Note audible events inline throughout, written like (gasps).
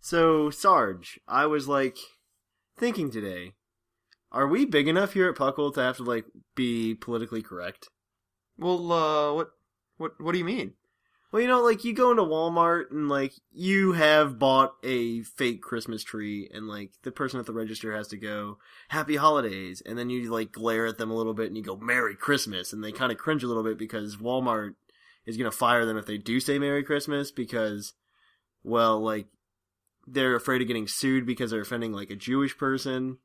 So, Sarge, I was like thinking today, are we big enough here at Puckle to have to like be politically correct? Well, uh, what, what, what do you mean? Well, you know, like you go into Walmart and like you have bought a fake Christmas tree, and like the person at the register has to go "Happy Holidays," and then you like glare at them a little bit and you go "Merry Christmas," and they kind of cringe a little bit because Walmart is gonna fire them if they do say "Merry Christmas" because, well, like they're afraid of getting sued because they're offending like a Jewish person.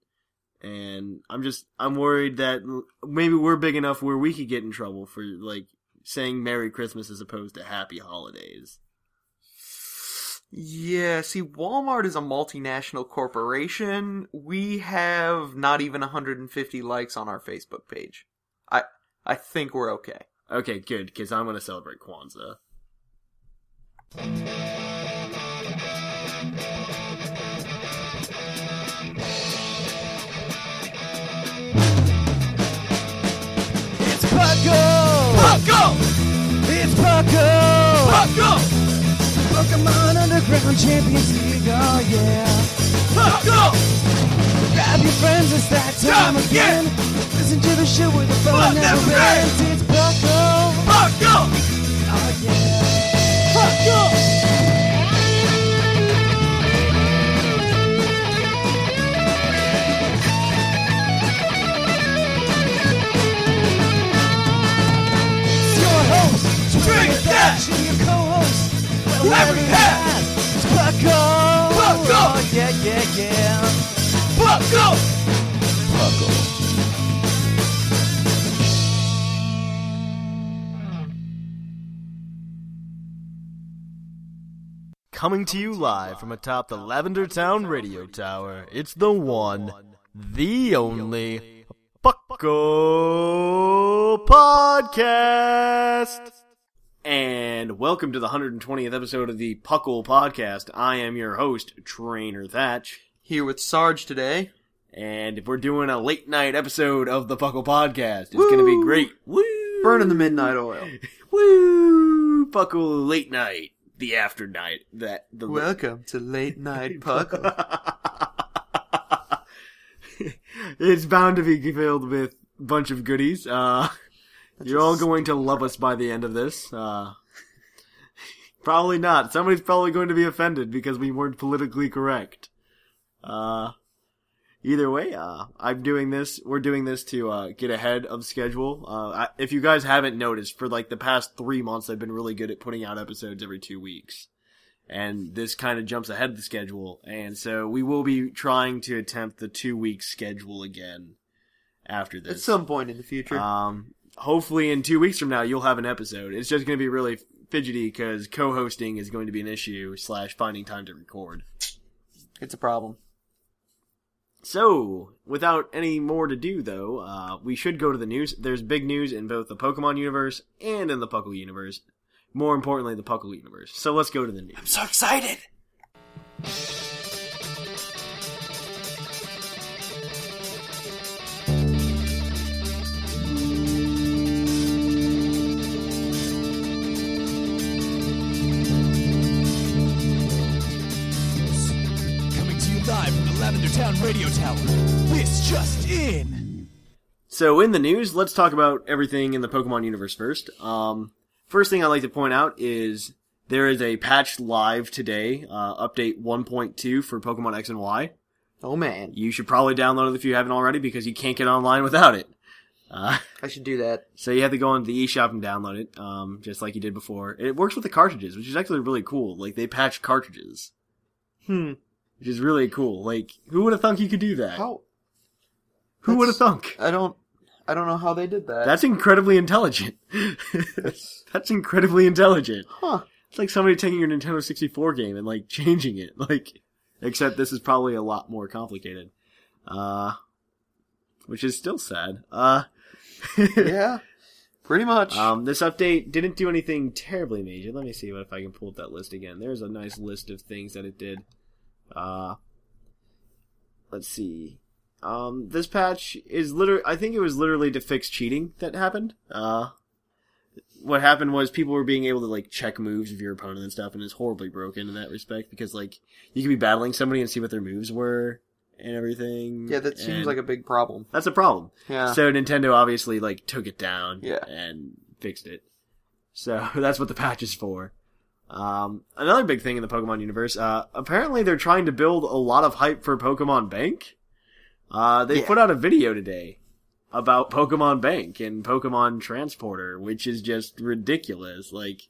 And I'm just I'm worried that maybe we're big enough where we could get in trouble for like saying Merry Christmas as opposed to Happy Holidays. Yeah, see, Walmart is a multinational corporation. We have not even 150 likes on our Facebook page. I, I think we're okay. Okay, good, because I'm going to celebrate Kwanzaa. Puckle! It's Puckle! Puckle! Pokemon Underground Champions League, oh yeah. Puckle! Grab your friends, it's that time again. Listen to the show where the fun never ends. It's Puckle! Puckle! Oh yeah. Puckle! Drink And your co-host, whoever you have. It's Puckle! Puckle! Oh, yeah, yeah, yeah. Puckle! Puckle. Coming to you live from atop the Lavender Town radio tower, it's the one, the only Puckle Podcast! And welcome to the 120th episode of the Puckle Podcast. I am your host, Trainer Thatch. Here with Sarge today. And if we're doing a late night episode of the Puckle Podcast. It's gonna be great. Woo! Burning the midnight oil. (laughs) Woo! Puckle late night. The after night. That the Welcome to Late Night (laughs) Puckle. (laughs) it's bound to be filled with a bunch of goodies. Uh, you're all going to love us by the end of this. Uh, probably not. Somebody's probably going to be offended because we weren't politically correct. Uh, either way, uh, I'm doing this. We're doing this to uh, get ahead of schedule. Uh, I, if you guys haven't noticed, for like the past three months, I've been really good at putting out episodes every two weeks and this kind of jumps ahead of the schedule. And so we will be trying to attempt the two week schedule again after this. At some point in the future. Um, hopefully in two weeks from now you'll have an episode. It's just going to be really fidgety because co-hosting is going to be an issue slash finding time to record. it's a problem. So, without any more to do, though, uh, we should go to the news. There's big news in both the Pokemon universe and in the Puckle universe. More importantly, the Puckle universe. So let's go to the news. I'm so excited! Town Tower. This just in. So in the news, let's talk about everything in the Pokemon universe first. Um, first thing I'd like to point out is there is a patch live today, uh, update 1.2 for Pokemon X and Y. Oh man, You should probably download it if you haven't already because you can't get online without it. Uh, (laughs) I should do that. so you have to go on the eShop and download it, um, just like you did before. It works with the cartridges, which is actually really cool. Like they patch cartridges, Hmm. Which is really cool. Like who would have thunk you could do that? How? who would have thunk? I don't. I don't know how they did that. That's incredibly intelligent. (laughs) That's incredibly intelligent. huh. It's like somebody taking your Nintendo 64 game and like changing it. (laughs) Like, except this is probably a lot more complicated. Uh, which is still sad. Uh, (laughs) yeah, pretty much. um, this update didn't do anything terribly major. Let me see if I can pull up that list again. There's a nice list of things that it did. Uh, let's see. Um, this patch is literally, I think it was literally to fix cheating that happened. Uh, what happened was people were being able to like check moves of your opponent and stuff, and it's horribly broken in that respect because like you could be battling somebody and see what their moves were and everything. yeah, that seems like a big problem. that's a problem. Yeah. So Nintendo obviously like took it down Yeah. and fixed it. So (laughs) that's what the patch is for. Um, another big thing in the Pokemon universe, uh, apparently they're trying to build a lot of hype for Pokemon Bank. Uh, they Yeah. put out a video today about Pokemon Bank and Pokemon Transporter, which is just ridiculous. Like,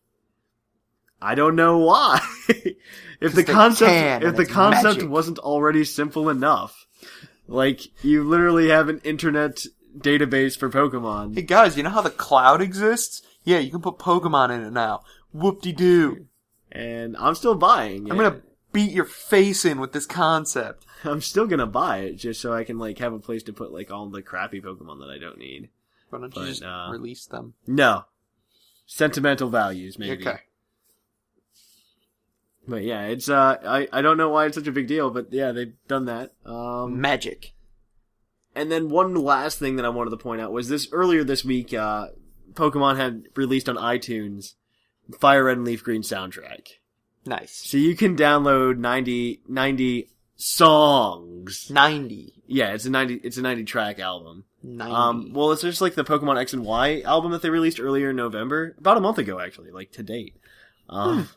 I don't know why. (laughs) if the concept, can, if the concept magic. wasn't already simple enough, like you literally have an internet database for Pokemon. Hey guys, you know how the cloud exists? Yeah, you can put Pokemon in it now. Whoop de doo. and I'm still buying. I'm it. gonna beat your face in with this concept. (laughs) I'm still gonna buy it just so I can like have a place to put like all the crappy Pokemon that I don't need. Why don't you But, just uh, release them? No, sentimental values maybe. Okay. But yeah, it's uh, I I don't know why it's such a big deal, but yeah, they've done that. Um, Magic. and then one last thing that I wanted to point out was this earlier this week, uh, Pokemon had released on iTunes Fire Red and Leaf Green soundtrack. Nice. So you can download 90, 90 songs. 90. Yeah, it's a 90, it's a 90 track album. 90. Um, well, it's just like the Pokemon X and Y album that they released earlier in November, about a month ago, actually, like to date. Um,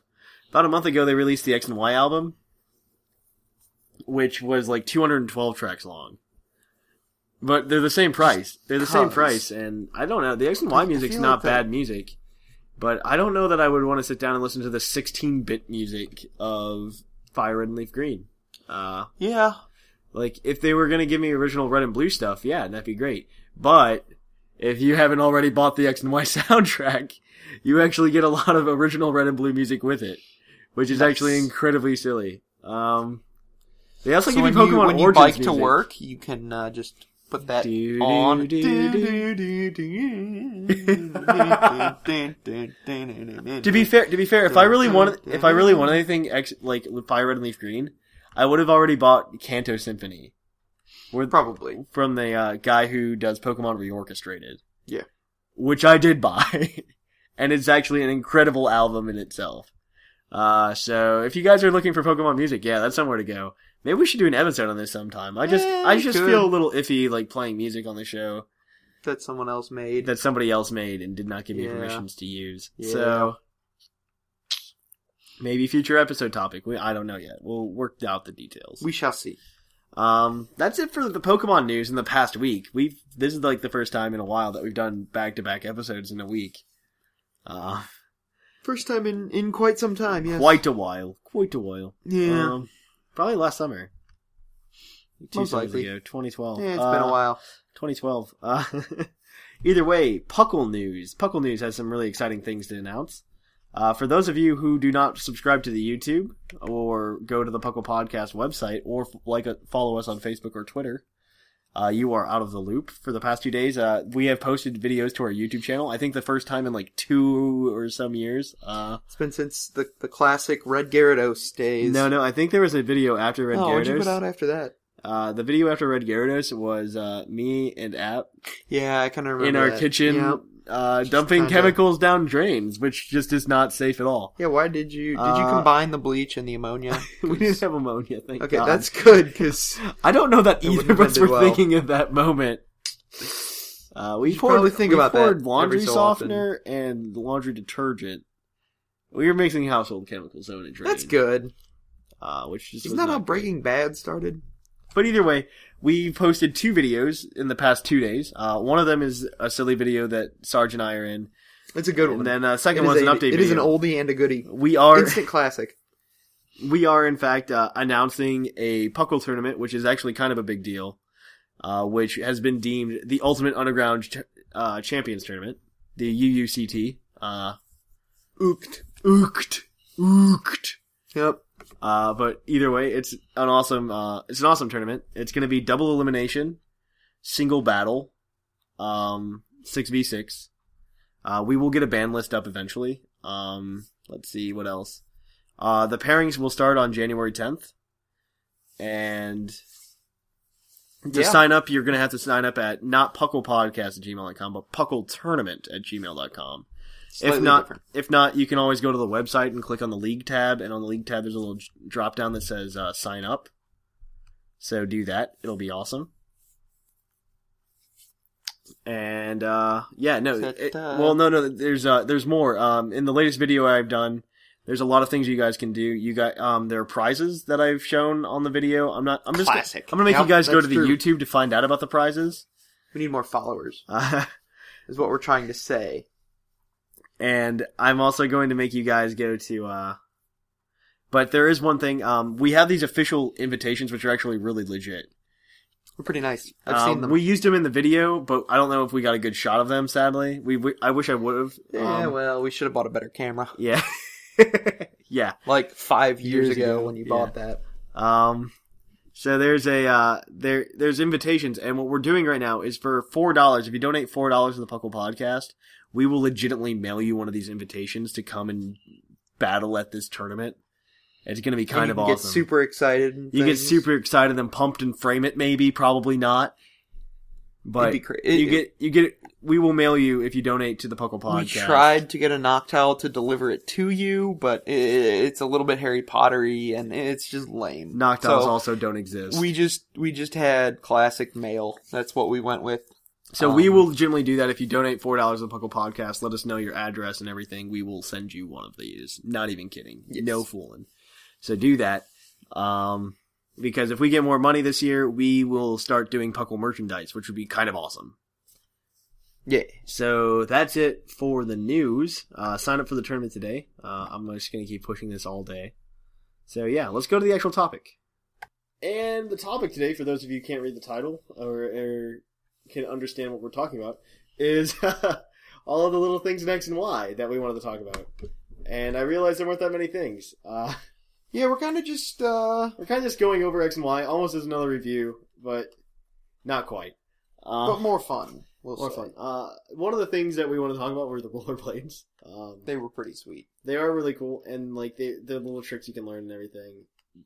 about a month ago, they released the X and Y album, which was like 212 tracks long. But they're the same price. They're the same price, and I don't know. The X and Y music's not like that- bad music, but I don't know that I would want to sit down and listen to the 16-bit music of Fire Red and Leaf Green. Uh, yeah. like, if they were gonna give me original red and blue stuff, yeah, that'd be great. But, if you haven't already bought the X and Y (laughs) soundtrack, you actually get a lot of original red and blue music with it. Which is actually incredibly silly. Um, they also So give you Pokemon you, when you Origins bike to work, you can uh, just put that Do, on. (laughs) to be fair, to be fair, if I really wanted, if I really wanted anything ex, like Fire Red and Leaf Green, I would have already bought Kanto Symphony. Where, Probably. from the uh, guy who does Pokemon Reorchestrated. Yeah. which I did buy, (laughs) and it's actually an incredible album in itself. Uh, so if you guys are looking for Pokemon music, yeah, that's somewhere to go. Maybe we should do an episode on this sometime. I just, I just could. feel a little iffy like playing music on the show that someone else made. that somebody else made and did not give me Yeah. permissions to use. Yeah. So maybe future episode topic. We, I don't know yet. We'll work out the details. we shall see. Um, that's it for the Pokemon news in the past week. We've this is like the first time in a while that we've done back to back episodes in a week. Uh, First time in, in quite some time, yes. quite a while, quite a while. Yeah. um, probably last summer. Two Most summers likely. ago, 2012. Yeah, it's Uh, been a while. 2012. Uh, (laughs) either way, Puckle News. Puckle News has some really exciting things to announce. Uh, for those of you who do not subscribe to the YouTube or go to the Puckle Podcast website or f- like uh, follow us on Facebook or Twitter, uh, you are out of the loop. For the past few days, uh, we have posted videos to our YouTube channel. I think the first time in like two or some years. Uh, It's been since the the classic Red Gyarados days. no, no, I think there was a video after Red oh, what'd you put out after that? Uh, the video after Red Gyarados was uh, me and App Yeah, I kind of remember in our that. kitchen Yep. Uh, dumping chemicals down drains, which just is not safe at all. Yeah, why did you did you Uh, combine the bleach and the ammonia? (laughs) we didn't have ammonia, thank you. okay, God. that's good because (laughs) I don't know that either of us were well. thinking at that moment. Uh, we poured, probably think we about poured every laundry so softener and the laundry detergent. We were mixing household chemicals though in a drain. that's good. Uh, which just Isn't that how. Breaking Bad started? But either way, we posted two videos in the past two days. Uh, one of them is a silly video that Sarge and I are in, It's a good and one. then uh, second one's an a- update. It is an oldie and a goodie. We are Instant (laughs) classic. we are in fact uh, announcing a Puckle tournament, which is actually kind of a big deal, uh, which has been deemed the Ultimate Underground ch- uh, Champions Tournament, the UUCT. Uh, ooked, ooked. Ooked. Yep. Uh, but either way, it's an awesome. Uh, it's an awesome tournament. It's going to be double elimination, single battle, um, six v six. Uh, we will get a ban list up eventually. Um, let's see what else. Uh, the pairings will start on January tenth, and to Yeah. sign up, you're going to have to sign up at not pucklepodcast at gmail.com, but puckletournament at gmail.com. if not, different. if not, you can always go to the website and click on the league tab, and on the league tab, there's a little drop down that says uh, sign up. So do that; it'll be awesome. And uh, yeah, no, it- well, no, no, there's uh, there's more. Um, in the latest video I've done, there's a lot of things you guys can do. You got um, there are prizes that I've shown on the video. I'm not. I'm just. Classic. I'm gonna make Yep, you guys go to the true. YouTube to find out about the prizes. We need more followers. (laughs) Is what we're trying to say. And I'm also going to make you guys go to. uh But there is one thing. Um, we have these official invitations, which are actually really legit. We're pretty nice. I've Um, seen them. We used them in the video, but I don't know if we got a good shot of them. Sadly, we, we I wish I would have. yeah, Um, well, we should have bought a better camera. yeah, (laughs) (laughs) yeah. Like five years, Years ago, ago, when you yeah. bought that. Um, so there's a uh, there there's invitations, and what we're doing right now is for four dollars. If you donate four dollars to the Puckle Podcast, we will legitimately mail you one of these invitations to come and battle at this tournament. It's going to be kind of awesome. Get super excited. and you get super excited and pumped and frame it. Maybe, probably not. But cra- you get you get. We will mail you if you donate to the Puckle Podcast. We tried to get a Noctowl to deliver it to you, but i it's a little bit Harry Pottery, and it's just lame. Noctiles So also don't exist. We just we just had classic mail. That's what we went with. So we Um, will generally do that if you donate four dollars to the Puckle Podcast. Let us know your address and everything. We will send you one of these. Not even kidding. Yes. No fooling. So do that. Um, because if we get more money this year, we will start doing Puckle merchandise, which would be kind of awesome. Yeah. So that's it for the news. Uh, sign up for the tournament today. Uh, I'm just going to keep pushing this all day. So yeah, let's go to the actual topic. And the topic today, for those of you who can't read the title or, or can understand what we're talking about, is (laughs) all of the little things in X and Y that we wanted to talk about. And I realized there weren't that many things. Uh, (laughs) Yeah, we're kind of just uh we're kind of just going over X and Y, almost as another review, but not quite. Uh, but more fun. We'll more say. fun. Uh, one of the things that we want to talk about were the (laughs) rollerblades. Um, They were pretty sweet. they are really cool, and like they, the little tricks you can learn and everything.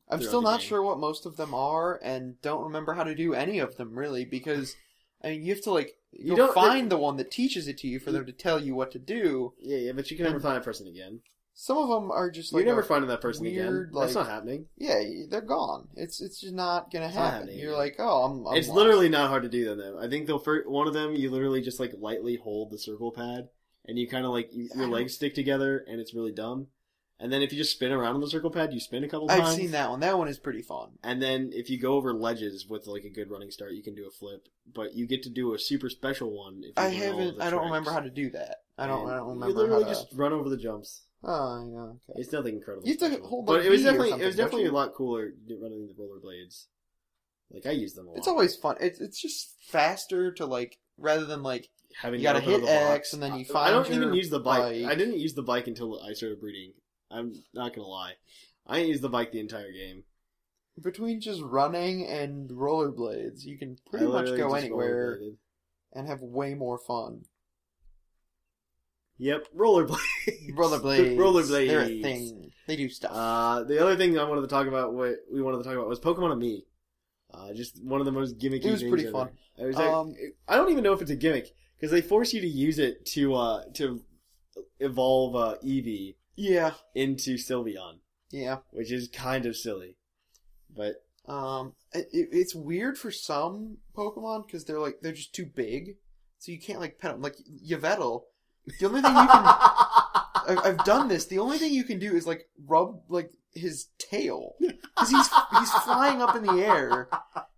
I'm still not game. sure what most of them are, and don't remember how to do any of them really, because I mean, you have to like You you don't- find the one that teaches it to you for them to tell you what to do. Yeah, yeah, but you can never find that person again. Some of them are just like You're never finding that person again. weird, That's like- not happening. Yeah, they're gone. It's it's just not gonna It's happen. happening, You're like, oh, I'm. I'm it's lost. literally not hard to do them though. I think the first one of them you literally just like lightly hold the circle pad, and you kind of like you, your legs stick together, and it's really dumb. And then if you just spin around on the circle pad, you spin a couple times. I've seen that one. That one is pretty fun. And then if you go over ledges with like a good running start, you can do a flip. But you get to do a super special one. If you I learn all of haven't. I don't remember how to do that. I don't. And I don't remember. You literally just run over the jumps. Oh, yeah. Okay. It's nothing incredible. You have to special. hold, but it was definitely it was definitely a lot cooler running the rollerblades. Like I use them a lot. It's always fun. It's it's just faster to like rather than like having you gotta hit. X and then you I- find I don't even use the bike. bike. I didn't use the bike until I started breeding. I'm not gonna lie. I didn't use the bike the entire game. between just running and rollerblades, you can pretty much go anywhere and have way more fun. Yep, rollerblades. Rollerblades, (laughs) rollerblades. they're a thing. They do stuff. Uh, the other thing I wanted to talk about, what we wanted to talk about, was Pokemon-Amie. Uh, just one of the most gimmicky. It was pretty fun. It was, Um, I don't even know if it's a gimmick because they force you to use it to uh to evolve uh, Eevee yeah, into Sylveon, yeah. which is kind of silly. But Um, it- it's weird for some Pokemon because they're like they're just too big, so you can't like pet them. Like Yveltal, the only thing you can (laughs) I've, done this. The only thing you can do is like rub like his tail (laughs) because he's he's flying up in the air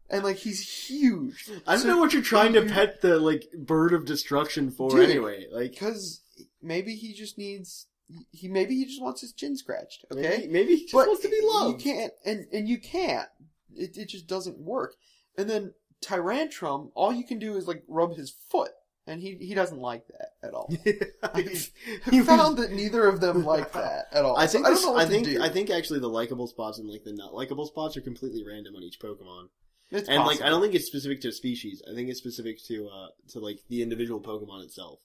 and like he's huge. I don't So know what you're trying to you- pet the like bird of destruction for Dude. anyway. Like because maybe he just needs he maybe he just wants his chin scratched. Okay, maybe, maybe he just but wants to be loved. You can't, and and you can't. It it just doesn't work. And then Tyrantrum, all you can do is like rub his foot, and he he doesn't like that at all. (laughs) (laughs) He found that neither of them like that at all. I So think I don't this- what I think do. I think actually the likable spots and like the not likable spots are completely random on each Pokemon. it's and like. I don't think it's specific to a species. I think it's specific to uh to like the individual Pokemon itself,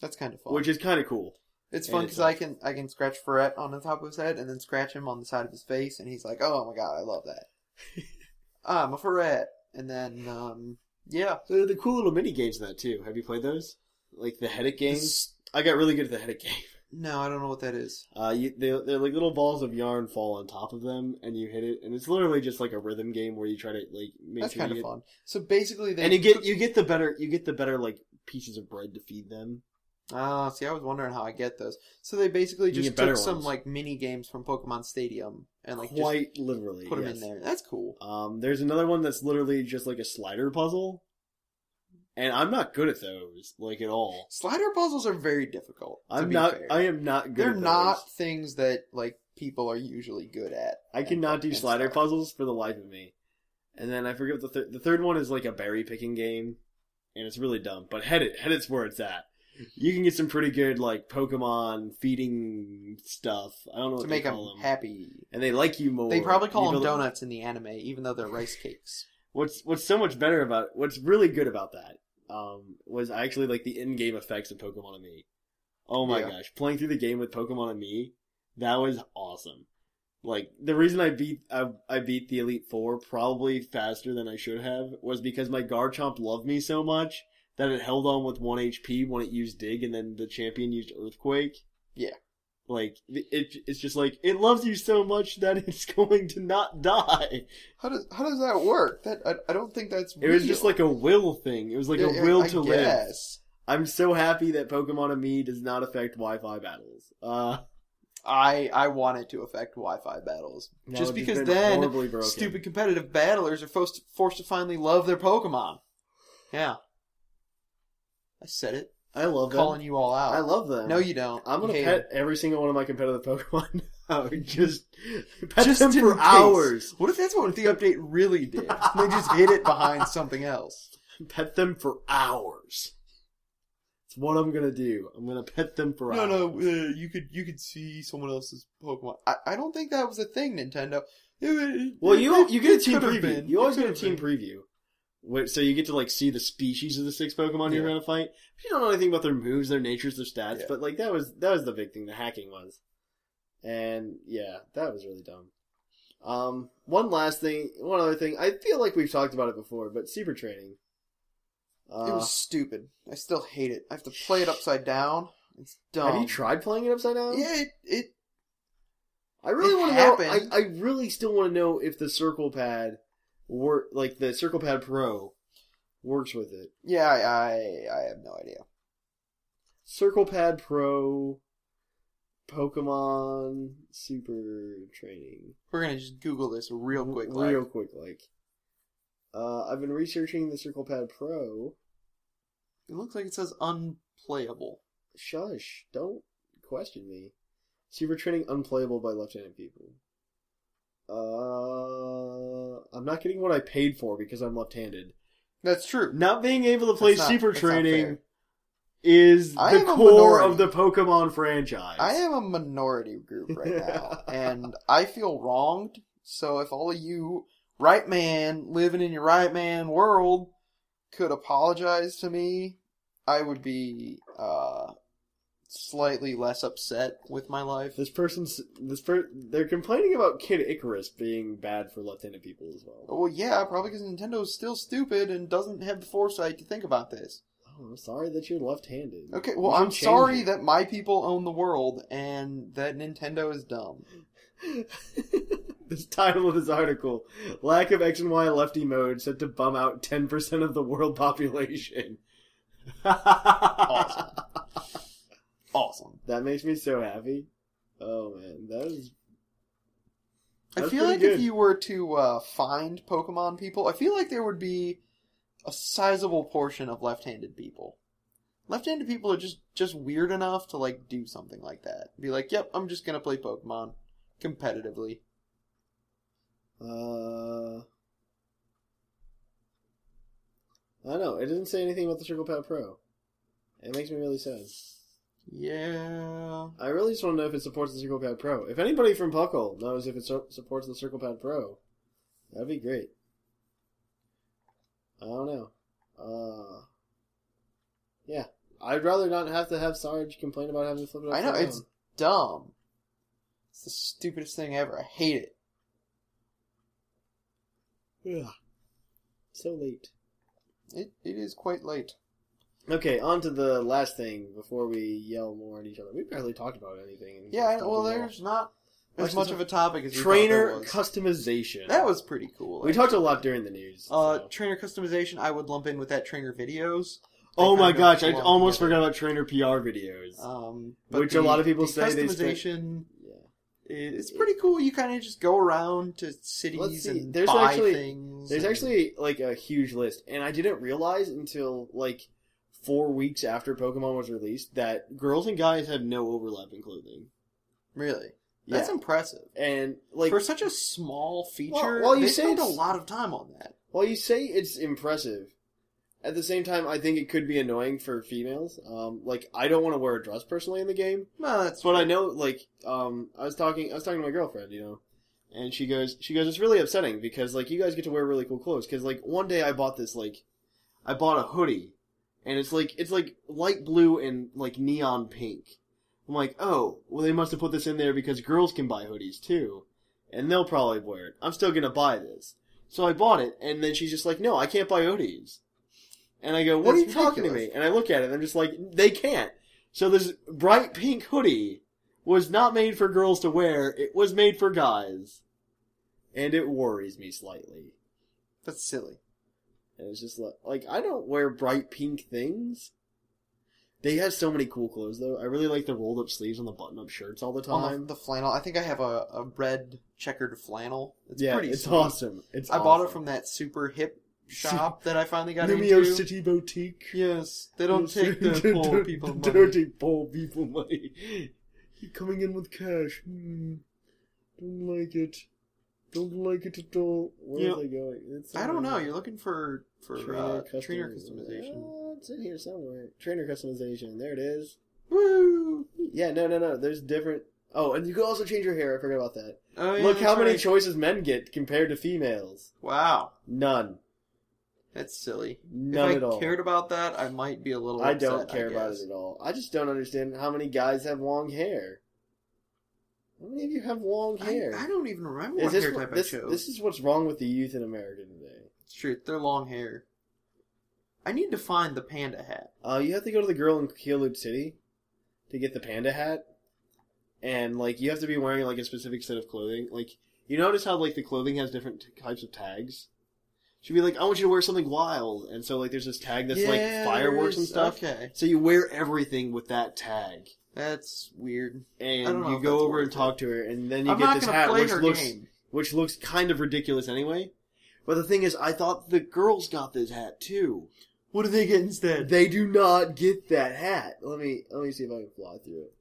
that's kind of fun. which is kind of cool. It's fun because I can I can scratch Ferret on the top of his head and then scratch him on the side of his face, and he's like, "Oh my god, I love that." (laughs) I'm a Ferret, and then um, yeah, So the cool little mini games in that too. Have you played those? Like the headache games. I got really good at the headache game. (laughs) no, I don't know what that is. Uh, you, they, they're like little balls of yarn fall on top of them, and you hit it, and it's literally just like a rhythm game where you try to like make That's sure kind of get- fun. So basically, they and you get you get the better you get the better like pieces of bread to feed them. Ah, see, I was wondering how I get those. So they basically just took some ones. like mini games from Pokemon Stadium and like just Quite literally, put them yes. in there. That's cool. Um, there's another one that's literally just like a slider puzzle, and I'm not good at those like at all. Slider puzzles are very difficult. I'm not. fair. I am not good. They're at those. not things that like people are usually good at. I cannot do and slider stuff. puzzles for the life of me. And then I forget what the third. The third one is like a berry picking game, and it's really dumb. But head it, head it's where it's at. You can get some pretty good like Pokemon feeding stuff. I don't know what to make them them. happy. and they like you more. They probably call You them donuts in the anime, even though they're rice cakes. What's what's so much better about what's really good about that um, was actually like the in-game effects of Pokemon-Amie. Oh my Yeah. gosh, playing through the game with Pokemon-Amie, that was awesome. Like the reason I beat I, I beat the Elite Four probably faster than I should have was because my Garchomp loved me so much that it held on with one HP when it used Dig, and then the champion used Earthquake. Yeah. Like it, it's just like it loves you so much that (laughs) it's going to not die. How does how does that work? That I, I don't think that's. It was just like a will thing. It was like Yeah, a will I to live. I'm so happy that Pokemon-Amie does not affect Wi-Fi battles. Uh, I I want it to affect Wi-Fi battles That just because then stupid competitive battlers are forced to, forced to finally love their Pokemon. Yeah, I said it. I love them. Calling you all out. I love them. No, you don't. I'm gonna You hate pet every single one of my competitive (laughs) Pokemon now. (laughs) Just pet Just them in for case. hours. What if that's what the update really did? (laughs) they just hid it behind something else. Pet them for hours. It's what I'm gonna do. I'm gonna pet them for No, hours. no, uh, you could you could see someone else's Pokemon. I, I don't think that was a thing, Nintendo. Well, you you get a team preview. You always get a team preview. So you get to like see the species of the six Pokemon you're gonna fight. But you don't know anything about their moves, their natures, their stats. Yeah. But like that was that was the big thing. The hacking was, and yeah, that was really dumb. Um, one last thing, one other thing. I feel like we've talked about it before, but super training. Uh, It was stupid. I still hate it. I have to play it upside down. It's dumb. have you tried playing it upside down? Yeah, it, it I really want to know. I, I really still want to know if the Circle Pad work, like the Circle Pad Pro, works with it. yeah, I, I I have no idea. Circle Pad Pro, Pokemon Super Training. We're gonna just Google this real quick. real like. quick, like. Uh, I've been researching the Circle Pad Pro. It looks like it says unplayable. Shush! Don't question me. Super Training unplayable by left-handed people. Uh, I'm not getting what I paid for because I'm left-handed. That's true. Not being able to play not- Super Training is I the core of the Pokemon franchise. I am a minority group right now, (laughs) and I feel wronged. So if all of you right man living in your right man world could apologize to me, I would be uh, slightly less upset with my life. This person's this per they're complaining about Kid Icarus being bad for left-handed people as well. Well, yeah, probably because Nintendo's still stupid and doesn't have the foresight to think about this. Oh, I'm sorry that you're left-handed. Okay, well, I'm sorry it. that my people own the world and that Nintendo is dumb. (laughs) this title of this article: "Lack of X and Y lefty mode set to bum out 10% of the world population." (laughs) Awesome. Awesome. That makes me so happy. Oh man, that is. I feel like pretty if you were to uh, find Pokemon people, I feel like there would be a sizable portion of left-handed people. Left-handed people are just just weird enough to like do something like that. Be like, "Yep, I'm just gonna play Pokemon competitively." Uh, I don't know. It doesn't say anything about the Circle Pad Pro. It makes me really sad. Yeah. I really just want to know if it supports the Circle Pad Pro. If anybody from Puckle knows if it so- supports the Circle Pad Pro, that'd be great. I don't know. Uh, yeah, I'd rather not have to have Sarge complain about having to flip it. I know it's dumb. It's the stupidest thing ever. I hate it. Yeah. so late. It it is quite late. Okay, on to the last thing before we yell more at each other. We barely talked about anything. Yeah. Well, there's not as Much of a topic as we thought trainer there was. customization. That was pretty cool. we talked a lot during the news. Uh, so. trainer customization. I would lump in with that trainer videos. oh my gosh, I almost together. forgot about trainer PR videos. Um, Which a lot of people the say they customization. yeah. It's pretty cool. You kind of just go around to cities and There's buy actually things. there's and- actually like a huge list, and I didn't realize until like four weeks after Pokemon was released that girls and guys have no overlap in clothing. really that's Yeah. impressive And like for such a small feature. Well, well, you they say spent a lot of time on that. While you say it's impressive, at the same time, I think it could be annoying for females. Um, like I don't want to wear a dress personally in the game, Well, that's but I know like um, I was talking, I was talking to my girlfriend, you know, and she goes, she goes, it's really upsetting because like you guys get to wear really cool clothes. Because like one day I bought this like, I bought a hoodie, and it's like it's like light blue and like neon pink. I'm like, oh, well they must have put this in there because girls can buy hoodies too, and they'll probably wear it. I'm still gonna buy this. So I bought it, and then she's just like, "No, I can't buy hoodies." And I go, "What That's are you talking to me?" And I look at it, and I'm just like, "They can't." So this bright pink hoodie was not made for girls to wear; it was made for guys, and it worries me slightly. that's silly. And it's just like, like I don't wear bright pink things. They have so many cool clothes, though. I really like the rolled up sleeves on the button up shirts all the time. the, the flannel, I think I have a, a red checkered flannel. It's yeah, pretty. it's sweet. awesome. It's I bought it from that super hip (laughs) shop that I finally got Lumiose into. City Boutique. Yes, they don't Yes. take the (laughs) Don't- poor people don't money. take poor people money. (laughs) You're coming in with cash. Hmm. Don't like it. Don't like it at all. Where Yeah. are they going? It's I don't know. You're looking for for uh, trainer customization. Oh, it's in here somewhere. Trainer customization. There it is. Woo! Yeah, no, no, no. There's different. Oh, and you can also change your hair. I forgot about that. Oh, yeah, Look how many right. choices men get compared to females. Wow, None. that's silly. None if I at all. cared about that, I might be a little. I upset, don't care about guess. it at all. I just don't understand how many guys have long hair. How many of you have long hair? I, I don't even remember Is what this hair what- type this, I chose. this is what's wrong with the youth in America today. It's true. They're long hair. I need to find the panda hat. Uh, you have to go to the girl in Kyoto City to get the panda hat, and like you have to be wearing like a specific set of clothing. Like you notice how like the clothing has different t- types of tags. She'd be like, "I want you to wear something wild," and so like there's this tag that's like fireworks and stuff. Okay, So you wear everything with that tag. That's weird. and I don't know you go over and talk to her, and then you I'm get not this gonna hat, play which her looks game. which looks kind of ridiculous anyway. But the thing is, I thought the girls got this hat too. What do they get instead? They do not get that hat. Let me let me see if I can fly through it.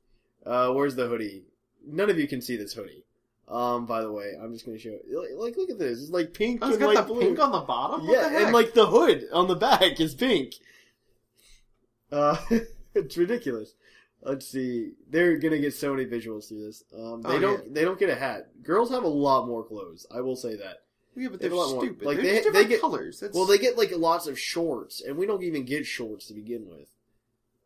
Uh, where's the hoodie? None of you can see this hoodie. Um, by the way, I'm just gonna show it. Like, like, look at this. It's like pink Oh, it's and got light the blue. pink on the bottom. What yeah, the heck? and like the hood on the back is pink. Uh, (laughs) it's ridiculous. Let's see. They're gonna get so many visuals through this. Um, they Oh, don't. yeah. They don't get a hat. Girls have a lot more clothes. I will say that. yeah, but they they're have a lot more- like, they're they- they get- colors. That's, Well, they get like lots of shorts, and we don't even get shorts to begin with.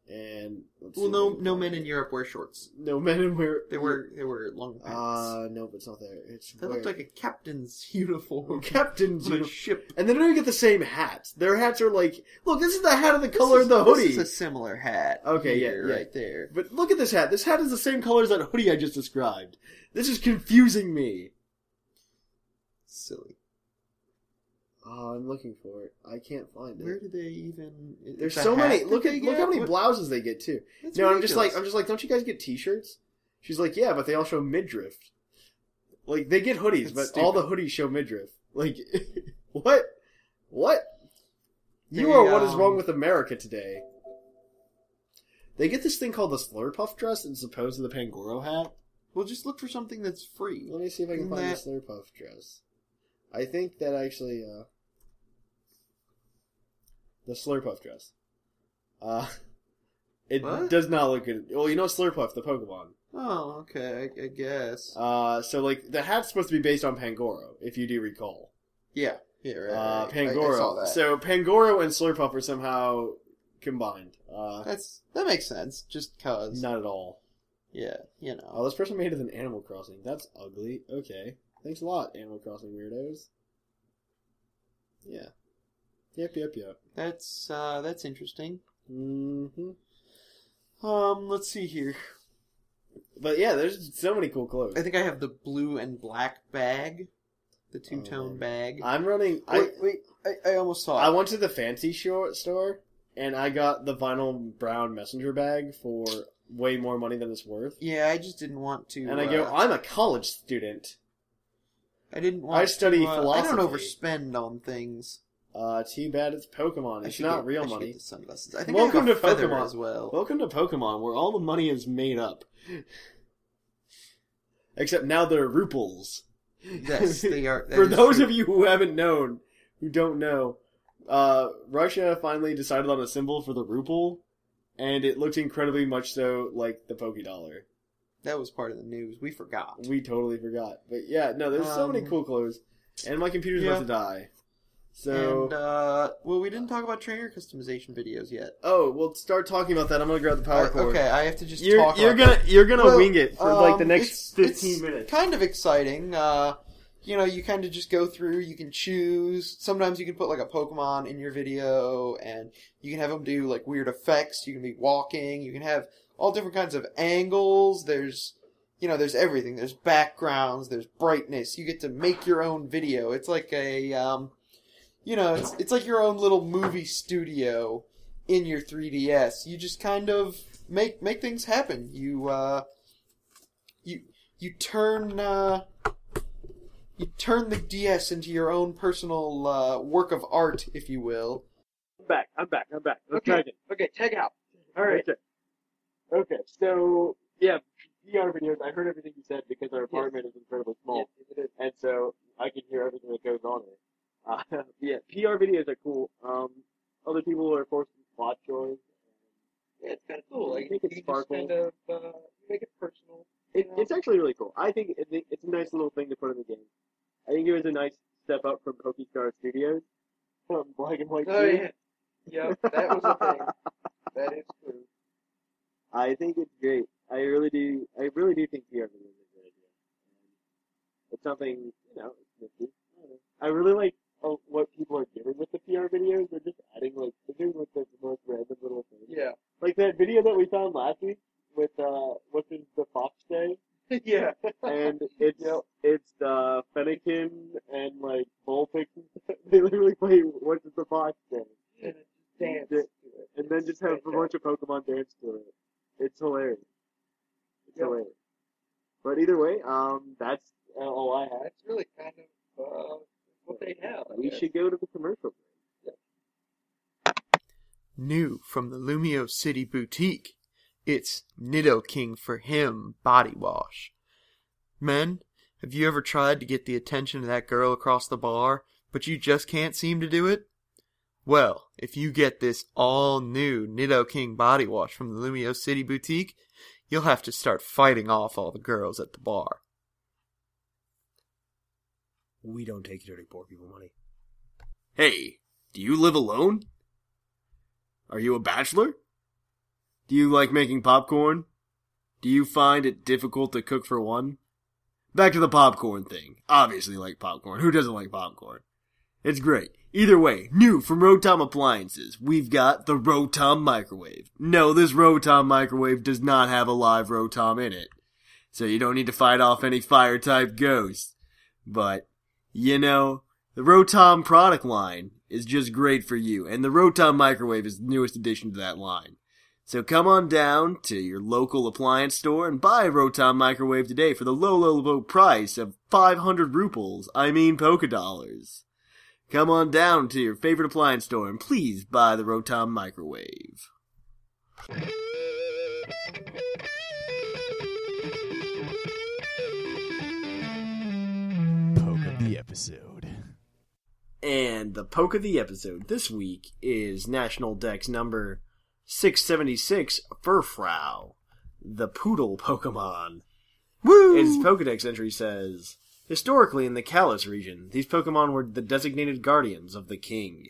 And let's well, no, if I can no men in Europe wear shorts. no men in wear. They wear they wear long pants. Uh, nope, it's not there. It's they where- look like a captain's (laughs) uniform. captain's on a uniform. ship. And they don't even get the same hats. Their hats are like, look, this is the hat of the color of the This hoodie. is a similar hat. Okay, yeah, yeah. right there. But look at this hat. This hat is the same color as that hoodie I just described. This is confusing me. Silly. Oh, I'm looking for it. I can't find it. Where do they even? There's so many. Look at look get? how many What- blouses they get too. That's no, I'm just like. I'm just like, don't you guys get T-shirts? She's like, yeah, but they all show midriff. Like they get hoodies, That's but all the hoodies show midriff. Like, (laughs) what? What? You They, are what is um, wrong with America today. They get this thing called the Slurpuff dress as opposed to the Pangoro hat. Well, just look for something that's free. Let me see if I can Isn't find that- the Slurpuff dress. I think that actually, uh, the Slurpuff dress. Uh, (laughs) It What? does not look good. Well, you know Slurpuff, the Pokemon. Oh, okay, I, I guess. Uh, so like the hat's supposed to be based on Pangoro, if you do recall. yeah, yeah, right. Uh, right. I- I Pangoro. saw that. So Pangoro and Slurpuff are somehow combined. Uh, That's that makes sense. Just cause. not at all. Yeah, you know. Oh, this person made it an Animal Crossing. That's ugly. Okay. Thanks a lot, Animal Crossing weirdos. Yeah. Yep, yep, yep. That's uh, that's interesting. Mm-hmm. Um, let's see here. But yeah, there's so many cool clothes. I think I have the blue and black bag, the two tone man. bag. I'm running. I wait, wait, I, I almost saw it. I went to the fancy short store and I got the vinyl brown messenger bag for way more money than it's worth. yeah, I just didn't want to. And I go, uh, I'm a college student. I didn't want. I study to, uh, I don't philosophy. overspend on things. Uh, too bad it's Pokemon. It's not get- real money. The sunglasses. I think Welcome I to Pokemon as well. Welcome to Pokemon, where all the money is made up. (laughs) Except now they're ruples. Yes, they (laughs) are. For those true. of you who haven't known, who don't know, uh, Russia finally decided on a symbol for the ruple, and it looked incredibly much so like the Poké Dollar. that was part of the news. We forgot. We totally forgot. But yeah, no, there's so many Um, cool clothes. And my computer's yeah. about to die. So, And uh, well, we didn't talk about trainer customization videos yet. oh, we'll start talking about that. I'm gonna grab the power I- cord. okay, I have to just You're, talk. you're about gonna you're gonna Well, wing it for like the um, next it's- 15 it's minutes. Kind of exciting. Uh, you know, you kind of just go through. You can choose. Sometimes you can put like a Pokemon in your video, and you can have them do like weird effects. You can be walking. You can have all different kinds of angles. There's, you know, there's everything. There's backgrounds. There's brightness. You get to make your own video. It's like a, um, you know, it's it's like your own little movie studio in your 3DS. You just kind of make make things happen. You uh, you you turn uh, you turn the DS into your own personal uh, work of art, if you will. I'm back. I'm back. I'm back. Let's Okay. try again. Okay, tag out. All right. Okay. Okay. So yeah, PR videos. I heard everything you said because our apartment is incredibly small, and so I can hear everything that goes on there. Uh, (laughs) yeah, PR videos are cool. Um, other people are forced to plot choice. Yeah, it's kind of cool. Like, Make it sparkle. kind of uh, make it personal. It, it's actually really cool. I think it, it's a nice little thing to put in the game. I think it was a nice step up from Pokestar Studios. From Black and White. Oh, 2. yeah. Yep, that was a thing. (laughs) That is true. I think it's great. I really do. I really do think PR videos are a good idea. It's something you know. It's nifty. I, know. I really like what people are doing with the PR videos. They're just adding like they're doing like the most random little things. Yeah. Like that video that we found last week with uh, what's did the fox say? (laughs) yeah. and it's it's the Fennekin and like Vulpix. (laughs) they literally play what does the fox Day. say, Dance. Yeah. and then just have a bunch of Pokemon dance to it. It's hilarious. It's Yep. hilarious. But either way, um, that's uh, all I have. That's really kind of uh, what they have. We should go to the commercial. New from the Lumiose City Boutique, it's Nidoking for Him Body Wash. Men, have you ever tried to get the attention of that girl across the bar, but you just can't seem to do it? Well, if you get this all new Nidoking Body Wash from the Lumiose City Boutique, you'll have to start fighting off all the girls at the bar. We don't take dirty poor people money. Hey, do you live alone? Are you a bachelor? Do you like making popcorn? Do you find it difficult to cook for one? Back to the popcorn thing. Obviously like popcorn. Who doesn't like popcorn? It's great. Either way, new from Rotom Appliances, we've got the Rotom Microwave. No, this Rotom Microwave does not have a live Rotom in it. So you don't need to fight off any fire type ghosts. But you know, the Rotom product line is just great for you, and the Rotom microwave is the newest addition to that line. So come on down to your local appliance store and buy a Rotom microwave today for the low, low, low price of 500 ruples, I mean polka dollars. Come on down to your favorite appliance store and please buy the Rotom microwave. The episode. And the poke of the episode this week is National Dex number 676 Furfrou, the poodle Pokemon. Woo! Its Pokedex entry says Historically, in the Kalos region, these Pokemon were the designated guardians of the king.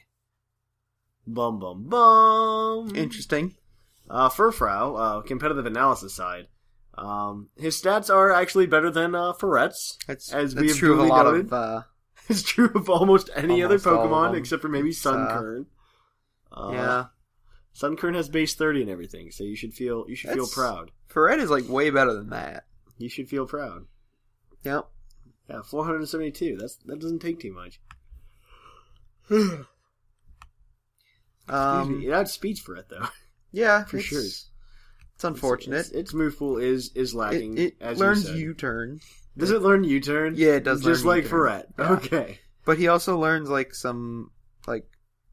Bum bum bum. Interesting. Uh, Furfrou, uh, competitive analysis side. Um, his stats are actually better than uh, Furret's. That's as we that's have true of a lot noted. of. Uh, (laughs) It's true of almost any Almost other Pokemon except for maybe uh, Sunkern. Uh, yeah, Sunkern has base thirty and everything, so you should feel you should feel proud. Furret is like way better than that. You should feel proud. Yep. Yeah, four hundred and seventy-two. That's that doesn't take too much. (sighs) Excuse Um, me. It outspeeds for it though. (laughs) yeah, for sure. It's unfortunate. Its, its move pool is is lacking. it it as learns you. U-turn, Does it learn U-turn? Yeah, it does Just like Furret. Yeah. Okay. but he also learns like some like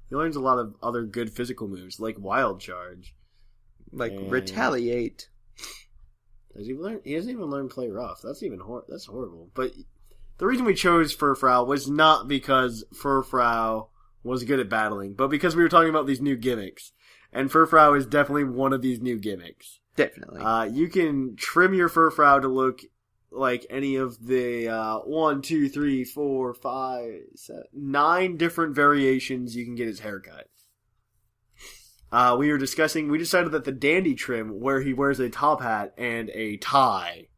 He learns a lot of other good physical moves, like Wild Charge. like And- retaliate. Does he learn? He doesn't even learn Play Rough. That's even hor- that's horrible. But the reason we chose Furfrou was not because Furfrou was good at battling, but because we were talking about these new gimmicks, and Furfrou is definitely one of these new gimmicks. Definitely. Uh, you can trim your Furfrou to look like any of the uh, one, two, three, four, five, seven, nine different variations you can get his haircut. Uh, we were discussing. We decided that the dandy trim, where he wears a top hat and a tie,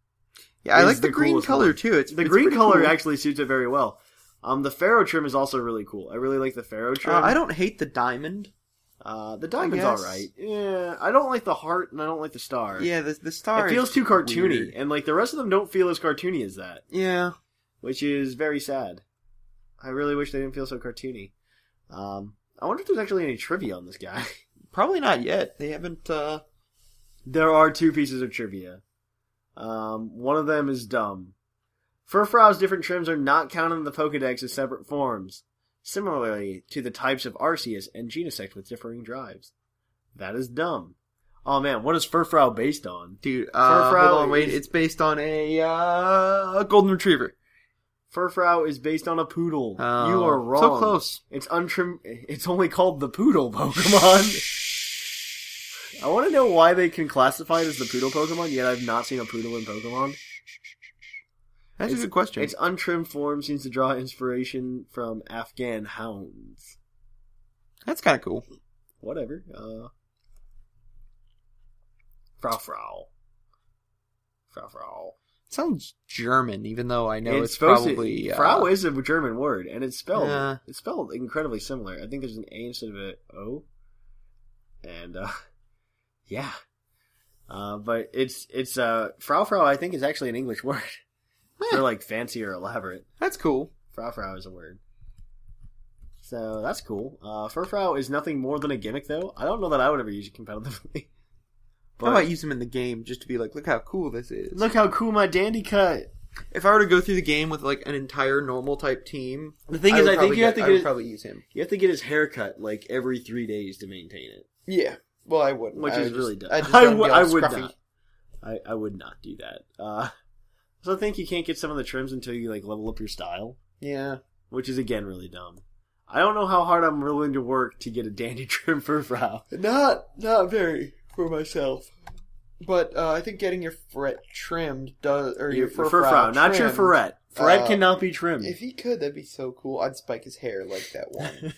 yeah, I like the, the green color one. too. It's the it's green color cool. actually suits it very well. Um, the Pharaoh trim is also really cool. I really like the Pharaoh trim. Uh, I don't hate the diamond. Uh, the diamond's alright. Yeah, I don't like the heart and I don't like the star. Yeah, the the star. it feels too cartoony, weird. and like the rest of them don't feel as cartoony as that, Yeah, which is very sad. I really wish they didn't feel so cartoony. Um, I wonder if there's actually any trivia on this guy. (laughs) probably not yet. They haven't. uh there are two pieces of trivia. Um, one of them is dumb. Furfrou's different trims are not counted in the Pokedex as separate forms, similarly to the types of Arceus and Genesect with differing drives. That is dumb. Oh man, what is Furfrou based on? Dude, uh, Furfrou hold on, wait. is- It's based on a uh, a golden retriever. Furfrou is based on a poodle. Oh, you are wrong. so close. It's untrim. It's only called the poodle Pokemon. I want to know why they can classify it as the poodle Pokemon, yet I've not seen a poodle in Pokemon. That's a good question. Its untrimmed form seems to draw inspiration from Afghan hounds. That's kind of cool. Whatever. Uh, Frau Frau. Frau Frau. sounds German, even though I know it's, supposed probably to, uh, Frau is a German word, and it's spelled Yeah. it's spelled incredibly similar. I think there's an A instead of an O, and uh, (laughs) yeah, uh, but it's it's uh, Frau Frau. I think is actually an English (laughs) word for like fancy or elaborate. That's cool. Frau Frau is a word. So that's cool. Uh, Furfrou is nothing more than a gimmick, though. I don't know that I would ever use it competitively. But (laughs) I might use them in the game just to be like, look how cool this is. look how cool my dandy cut. if I were to go through the game with like an entire normal type team, The thing I is, would I think probably you have to I get would it- probably use him. You have to get his hair cut like every three days to maintain it, Yeah. Well, I wouldn't. which I is would really just- dumb. I, just would- be all I would scruffy. not. I, I would not do that. Uh, so I think you can't get some of the trims until you like level up your style, Yeah. which is again really dumb. I don't know how hard I'm willing to work to get a dandy (laughs) trim for Frau. Not not very for myself. But uh, I think getting your fret trimmed does, or your Your fur, Frau, not your Furret. Furret uh, cannot be trimmed. If he could, that'd be so cool. I'd spike his hair like that one.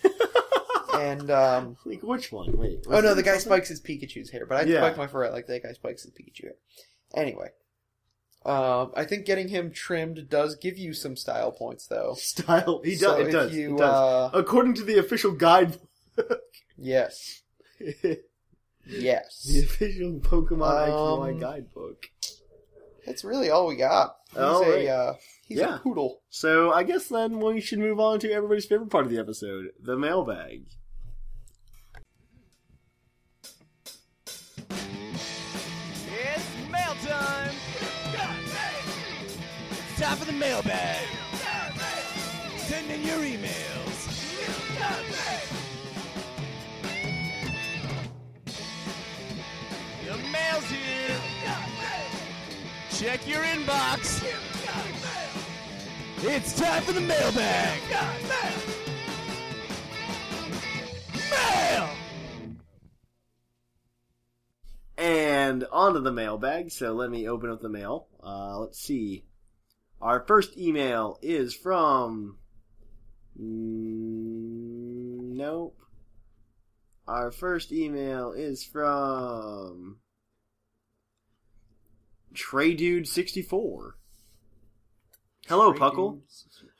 (laughs) and um, like which one? Wait. oh no, the guy spikes his Pikachu's hair, but I'd Yeah. spike my Furret like that guy spikes his Pikachu hair. Anyway, um, I think getting him trimmed does give you some style points, though. (laughs) style. He does. So it does. you, it does. uh, According to the official guide, Yes, (laughs) yes. the official Pokemon XY Um, guidebook. That's really all we got. He's All a uh, he's Yeah. a poodle. So I guess then we should move on to everybody's favorite part of the episode, the mailbag. It's time for the mailbag. Send in your emails. The mail's here. Check your inbox. It's time for the mailbag. Mail. onto the mailbag, so let me open up the mail. Uh, let's see. Our first email is from. Mm, nope. Our first email is from. Trey Dude 64. Hello, Puckle.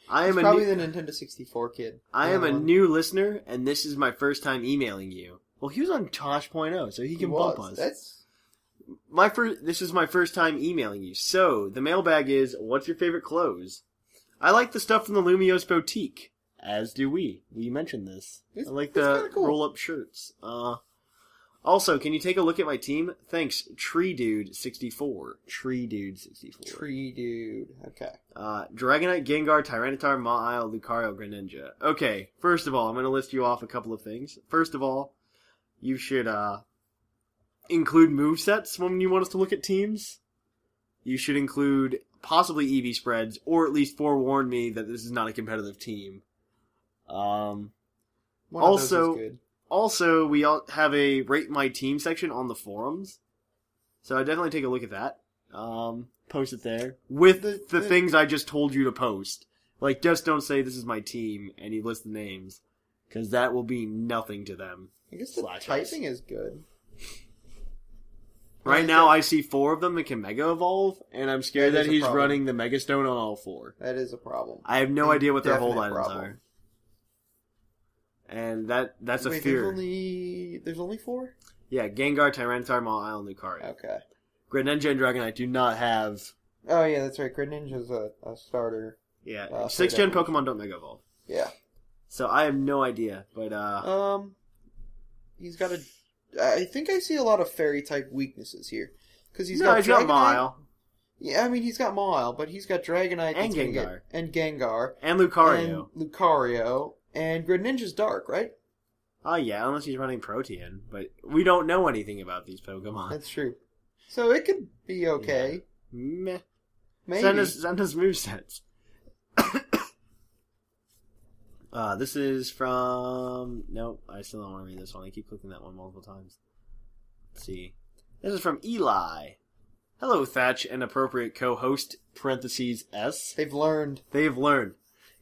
I am probably new, the Nintendo 64 kid. I am a new listener, and this is my first time emailing you. Well, he was on Tosh.0, so he he can was. bump us. That's My first. This is my first time emailing you. So the mailbag is: What's your favorite clothes? I like the stuff from the Lumiose boutique. As do we. We mentioned this. It's- I like the cool. roll-up shirts. Uh, also, can you take a look at my team? Thanks, Tree Dude sixty four. Tree Dude sixty four. tree dude. Okay. Uh, Dragonite, Gengar, Tyranitar, Mawile, Lucario, Greninja. Okay, first of all, I'm going to list you off a couple of things. First of all, you should uh, include move sets when you want us to look at teams. You should include possibly EV spreads, or at least forewarn me that this is not a competitive team. Um, One Also- also, we all have a rate my team section on the forums, so I definitely take a look at that. Um, post it there with the, The- the- things I just told you to post. Like, just don't say this is my team and you list the names, because that will be nothing to them. I guess the slash us. typing is good. Right now, I see four of them that can Mega Evolve, and I'm scared That that, is a he's problem. running the Mega Stone on all four. That is a problem. I have no A idea what their hold definite items problem. are, and that that's a Wait, fear. there's only there's only four. Yeah, Gengar, Tyranitar, Mawile, and Lucario. Okay. Greninja and Dragonite do not have Oh yeah, that's right. Greninja's a, a starter. Yeah, Uh, six gen. Pokemon don't Mega Evolve, Yeah. so I have no idea. But uh, Um, he's got a. I think I see a lot of fairy type weaknesses here because he's no, got he's got Dragonite- Mawile Yeah, I mean he's got Mawile, but he's got Dragonite And gonna get- Gengar. and Gengar and Lucario. and Lucario and Greninja's Dark, right? Oh yeah, unless he's running Protean, but we don't know anything about these Pokemon. That's true. So it could be okay. Meh. Maybe. Send us send us movesets. Uh, this is from nope. I still don't want to read this one. I keep clicking that one multiple times. Let's see. This is from Eli. Hello, Thatch and appropriate co-host. Parentheses S. They've learned. They've learned.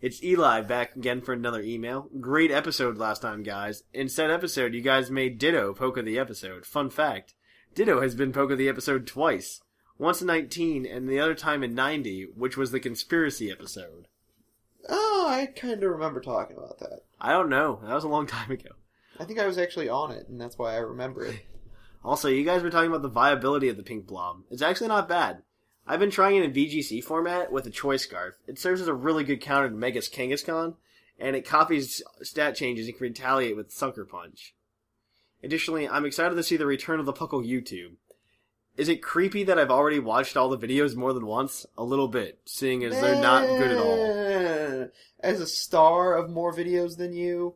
It's Eli back again for another email. Great episode last time, guys. In said episode, you guys made Ditto Poke of the episode. Fun fact Ditto has been Poke of the episode twice. Once in 19 and the other time in 90, which was the conspiracy episode. Oh, I kind of remember talking about that. I don't know. That was a long (laughs) time ago. I think I was actually on it, and that's why I remember it. (laughs) Also, you guys were talking about the viability of the pink blob. It's actually not bad. I've been trying it in VGC format with a choice scarf. It serves as a really good counter to Megas Kangaskhan, and it copies stat changes and can retaliate with Sucker Punch. Additionally, I'm excited to see the return of the Puckle YouTube. Is it creepy that I've already watched all the videos more than once? A little bit, seeing as they're not good at all. As a star of more videos than you,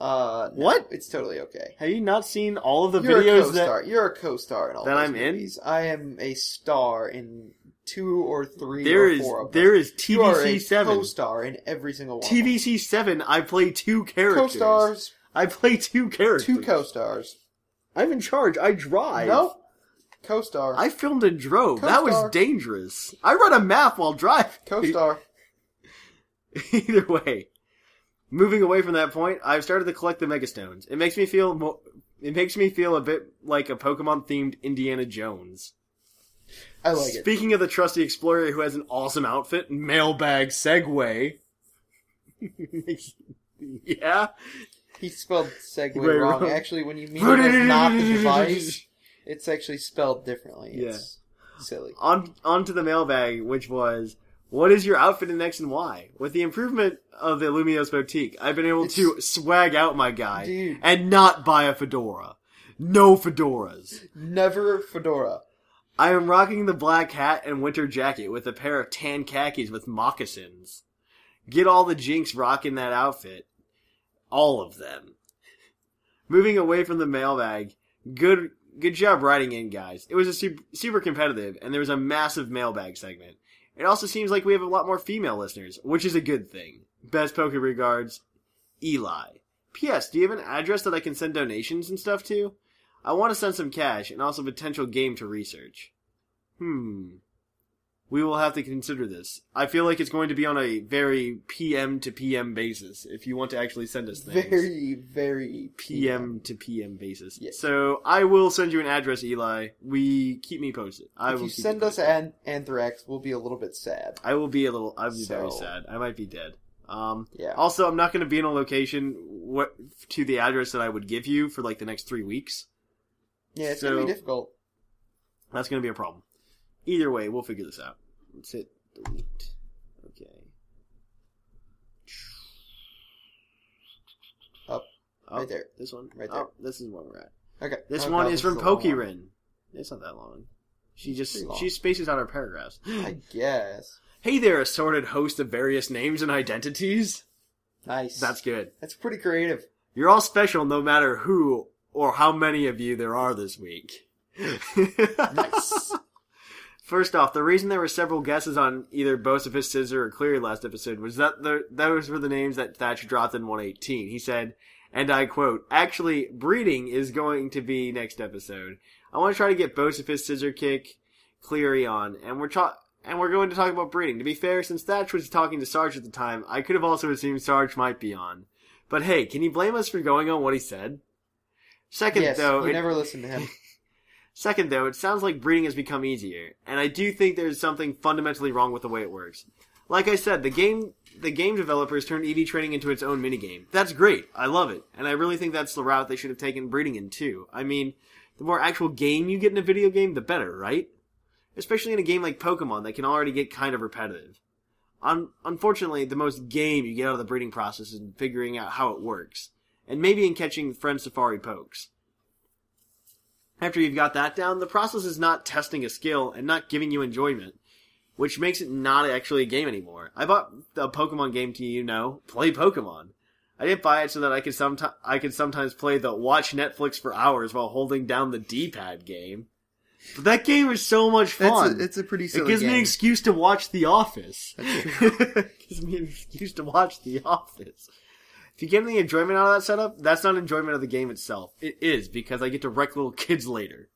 uh, no, What? It's totally okay. Have you not seen all of the videos? You're a co-star. that? You're a co-star in all that I'm in? I am a star in two or three There or is four of them. there is You are a TVC seven. co-star in every single one. TVC seven. I play two characters. co-stars, I play two characters. two co-stars. I'm in charge. I drive. Nope. Co-star. I filmed and drove. Co-star. That was dangerous. I run a map while driving. Co-star. (laughs) Either way, moving away from that point, I've started to collect the Megastones. It makes me feel mo- it makes me feel a bit like a Pokemon themed Indiana Jones. I like it. Speaking of the trusty explorer who has an awesome outfit, mailbag segue. (laughs) yeah. He spelled segue Right, wrong. wrong. Actually, when you mean it as not the (laughs) device, it's actually spelled differently. Yeah. It's silly. on onto the mailbag, which was, "What is your outfit in X and Y?" With the improvement of the Lumiose boutique, I've been able to swag out my guy Dude. and not buy a fedora. No fedoras. Never fedora. I am rocking the black hat and winter jacket with a pair of tan khakis with moccasins. Get all the jinx rocking that outfit. All of them. Moving away from the mailbag, good good job writing in, guys. It was a super, super competitive, and there was a massive mailbag segment. It also seems like we have a lot more female listeners, which is a good thing. Best poker regards, Eli. P.S. Do you have an address that I can send donations and stuff to? I want to send some cash and also potential game to research. Hmm. We will have to consider this. I feel like it's going to be on a very PM to PM basis if you want to actually send us things. Very, very PM to PM basis. So I will send you an address, Eli. We keep me posted. I If will you send us an- anthrax, we'll be a little bit sad. I will be a little. I'll be very sad. I might be dead. Um. Yeah. Also, I'm not going to be in a location what to the address that I would give you for like the next three weeks. Yeah, it's So- gonna be difficult. That's going to be a problem. Either way, we'll figure this out. Let's hit delete. Okay. Oh, Up. Oh, Right there. This one. Right Oh, there. this is where we're at. Okay. This Oh, one is from a long one. Pokerin. It's not that long. She just long. she spaces out her paragraphs. (gasps) I guess. Hey there, assorted host of various names and identities. Nice. That's good. That's pretty creative. You're all special no matter who or how many of you there are this week. (laughs) Nice. First off, the reason there were several guesses on either Bocephus, Scissor, or Cleary last episode was that the, those were the names that Thatcher dropped in 118. He said, and I quote, actually, breeding is going to be next episode. I want to try to get Bocephus, Scissor Kick, Cleary on, and we're ta- and we're going to talk about breeding. To be fair, since Thatch was talking to Sarge at the time, I could have also assumed Sarge might be on. But hey, can you blame us for going on what he said? Second, yes, though, you it- never listened to him. (laughs) Second, though, it sounds like breeding has become easier, and I do think there's something fundamentally wrong with the way it works. Like I said, the game the game developers turned EV training into its own minigame. That's great. I love it. And I really think that's the route they should have taken breeding in too. I mean, the more actual game you get in a video game, the better, right? Especially in a game like Pokemon that can already get kind of repetitive. Un- unfortunately, the most game you get out of the breeding process is in figuring out how it works. And maybe in catching friend safari pokes. After you've got that down, the process is not testing a skill and not giving you enjoyment, which makes it not actually a game anymore. I bought a Pokemon game to, you know, play Pokemon. I didn't buy it so that I could sometimes I could sometimes play the watch Netflix for hours while holding down the D-pad game. But that game is so much fun. a, it's a pretty it gives me an excuse to watch The Office. it gives me an excuse to watch The Office. If you get any enjoyment out of that setup, that's not enjoyment of the game itself. It is because I get to wreck little kids later.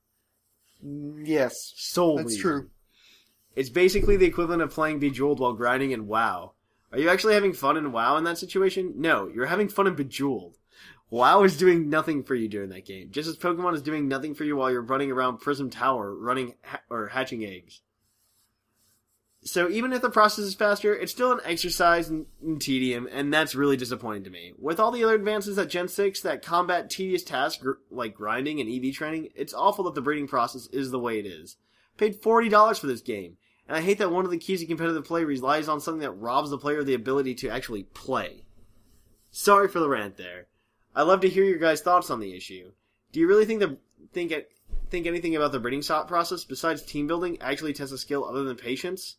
Mm, yes, Sole that's true. It's basically the equivalent of playing Bejeweled while grinding in WoW. Are you actually having fun in WoW in that situation? No, you're having fun in Bejeweled. WoW is doing nothing for you during that game, just as Pokemon is doing nothing for you while you're running around Prism Tower, running ha- or hatching eggs. So even if the process is faster, it's still an exercise in, tedium, and that's really disappointing to me. With all the other advances at Gen 6 that combat tedious tasks gr- like grinding and EV training, it's awful that the breeding process is the way it is. I Paid $40 for this game, and I hate that one of the keys to competitive play relies on something that robs the player of the ability to actually play. Sorry for the rant there. I'd love to hear your guys' thoughts on the issue. Do you really think the think think anything about the breeding process besides team building actually tests a skill other than patience?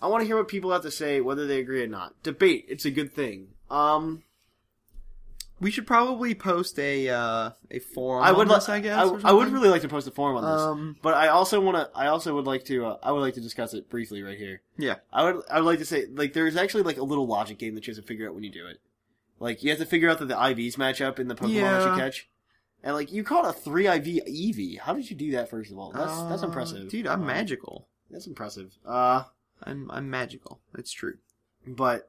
I want to hear what people have to say, whether they agree or not. Debate, it's a good thing. Um, We should probably post a uh, a forum. I would, on this, I guess. I, I would really like to post a forum on this, Um, but I also want to. I also would like to. Uh, I would like to discuss it briefly right here. Yeah. I would. I would like to say, like, there's actually like a little logic game that you have to figure out when you do it. Like, you have to figure out that the IVs match up in the Pokemon that you catch. And like, you caught a three IV Eevee. How did you do that? First of all, that's that's Uh, impressive, dude. I'm magical. That's impressive. Uh, I'm I'm magical. It's true. but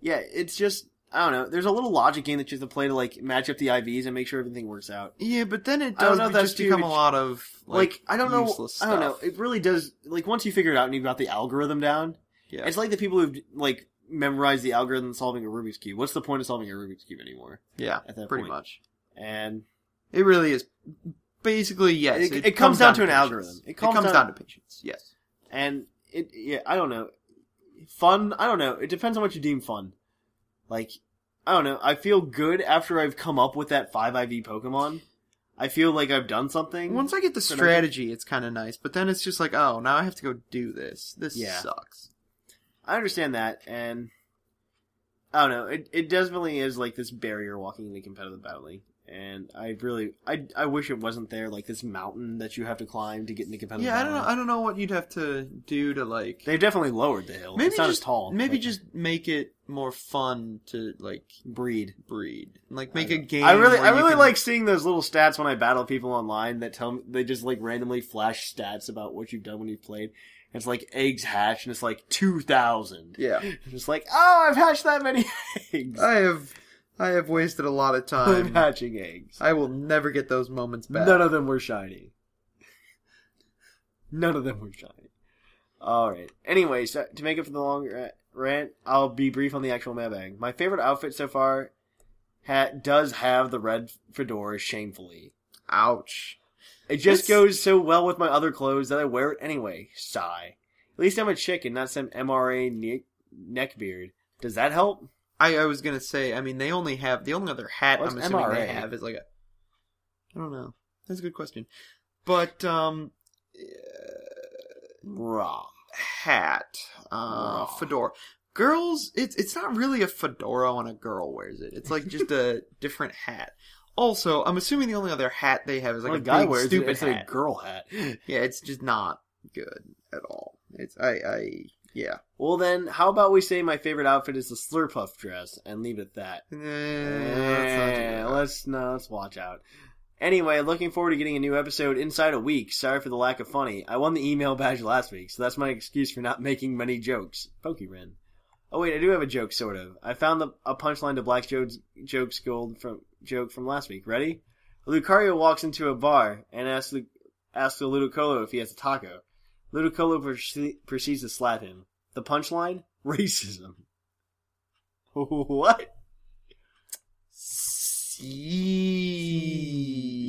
yeah, it's just I don't know. There's a little logic game that you have to play to like match up the IVs and make sure everything works out. Yeah, but then it I don't does know if that's just become a lot of Like, like, I don't know. I don't know. It really does. Like once you figure it out and you've got the algorithm down, Yeah. it's like the people who've like memorized the algorithm solving a Rubik's cube. What's the point of solving a Rubik's cube anymore? yeah, at that pretty point. much. And It really is. Basically, yes. It- it comes down to an algorithm. It It comes comes, down- down, to patience. Yes. and it yeah I don't know. Fun. I don't know. It depends on what you deem fun. Like I don't know. I feel good after I've come up with that five IV Pokemon. I feel like I've done something. Once I get the strategy, it's kind of nice. But then it's just like, oh, now I have to go do this. This Yeah. sucks. I understand that, and I don't know. It it definitely is like this barrier walking into competitive battling, and I really I I wish it wasn't there. Like this mountain that you have to climb to get into competitive. Yeah, I don't know. I don't know what you'd have to do to like. They definitely lowered the hill. maybe it's not just as tall. Maybe just make it more fun to like Breed. breed. Like make a game. I really, I really can- like seeing those little stats when I battle people online that tell me they just like randomly flash stats about what you've done when you've played. It's like eggs hatched, and it's like two thousand. Yeah, (laughs) Just like, oh, I've hatched that many (laughs) eggs. I have, I have wasted a lot of I'm time. hatching eggs. I will never get those moments back. None of them were shiny. None of them were shiny. All right. Anyway, so uh, to make up for the long ra- rant, I'll be brief on the actual mailbag. My favorite outfit so far ha- does have the red fedora. Shamefully, Ouch. it just It's- goes so well with my other clothes that I wear it anyway. Sigh. At least I'm a chick and not some MRA ne- neckbeard. Does that help? I, I was gonna say. I mean, they only have the only other hat What's I'm assuming they have is like a. I don't know. That's a good question. But um, Raw. hat, uh, fedora. Girls, it's it's not really a fedora when a girl wears it. It's like just a (laughs) different hat. Also, I'm assuming the only other hat they have is like When a guy wears it, stupid it's hat. a girl hat. (laughs) Yeah, it's just not good at all. It's I I yeah. Well then, how about we say my favorite outfit is the Slurpuff dress and leave it at that. Eh, let's not do that. let's no, let's watch out. Anyway, looking forward to getting a new episode inside a week. Sorry for the lack of funny. I won the email badge last week, so that's my excuse for not (laughs) making many jokes. Pokerin. Oh wait, I do have a joke, sort of. I found the, a punchline to Black Joe's jokes gold from joke from last week. Ready? Lucario walks into a bar and asks the asks Ludicolo if he has a taco. Ludicolo proce- proceeds to slap him. The punchline? (laughs) Racism. what? See.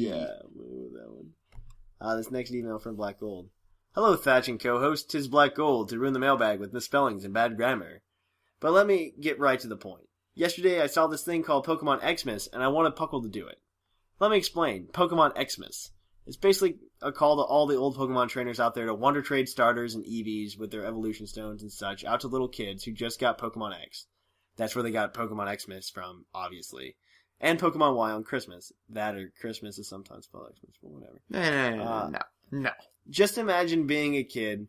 Yeah, move that one. Uh, this next email from Black Gold. Hello, Thatch and co-host. Tis Black Gold to ruin the mailbag with misspellings and bad grammar. But let me get right to the point. Yesterday, I saw this thing called Pokemon Xmas, and I wanted Puckle to do it. Let me explain. Pokemon Xmas. It's basically a call to all the old Pokemon trainers out there to wonder trade starters and EVs with their evolution stones and such out to little kids who just got Pokemon X. That's where they got Pokemon Xmas from, obviously. And Pokemon Y on Christmas. That or Christmas is sometimes spelled Xmas, but whatever. No, no, no, no, Uh, no, no. Just imagine being a kid,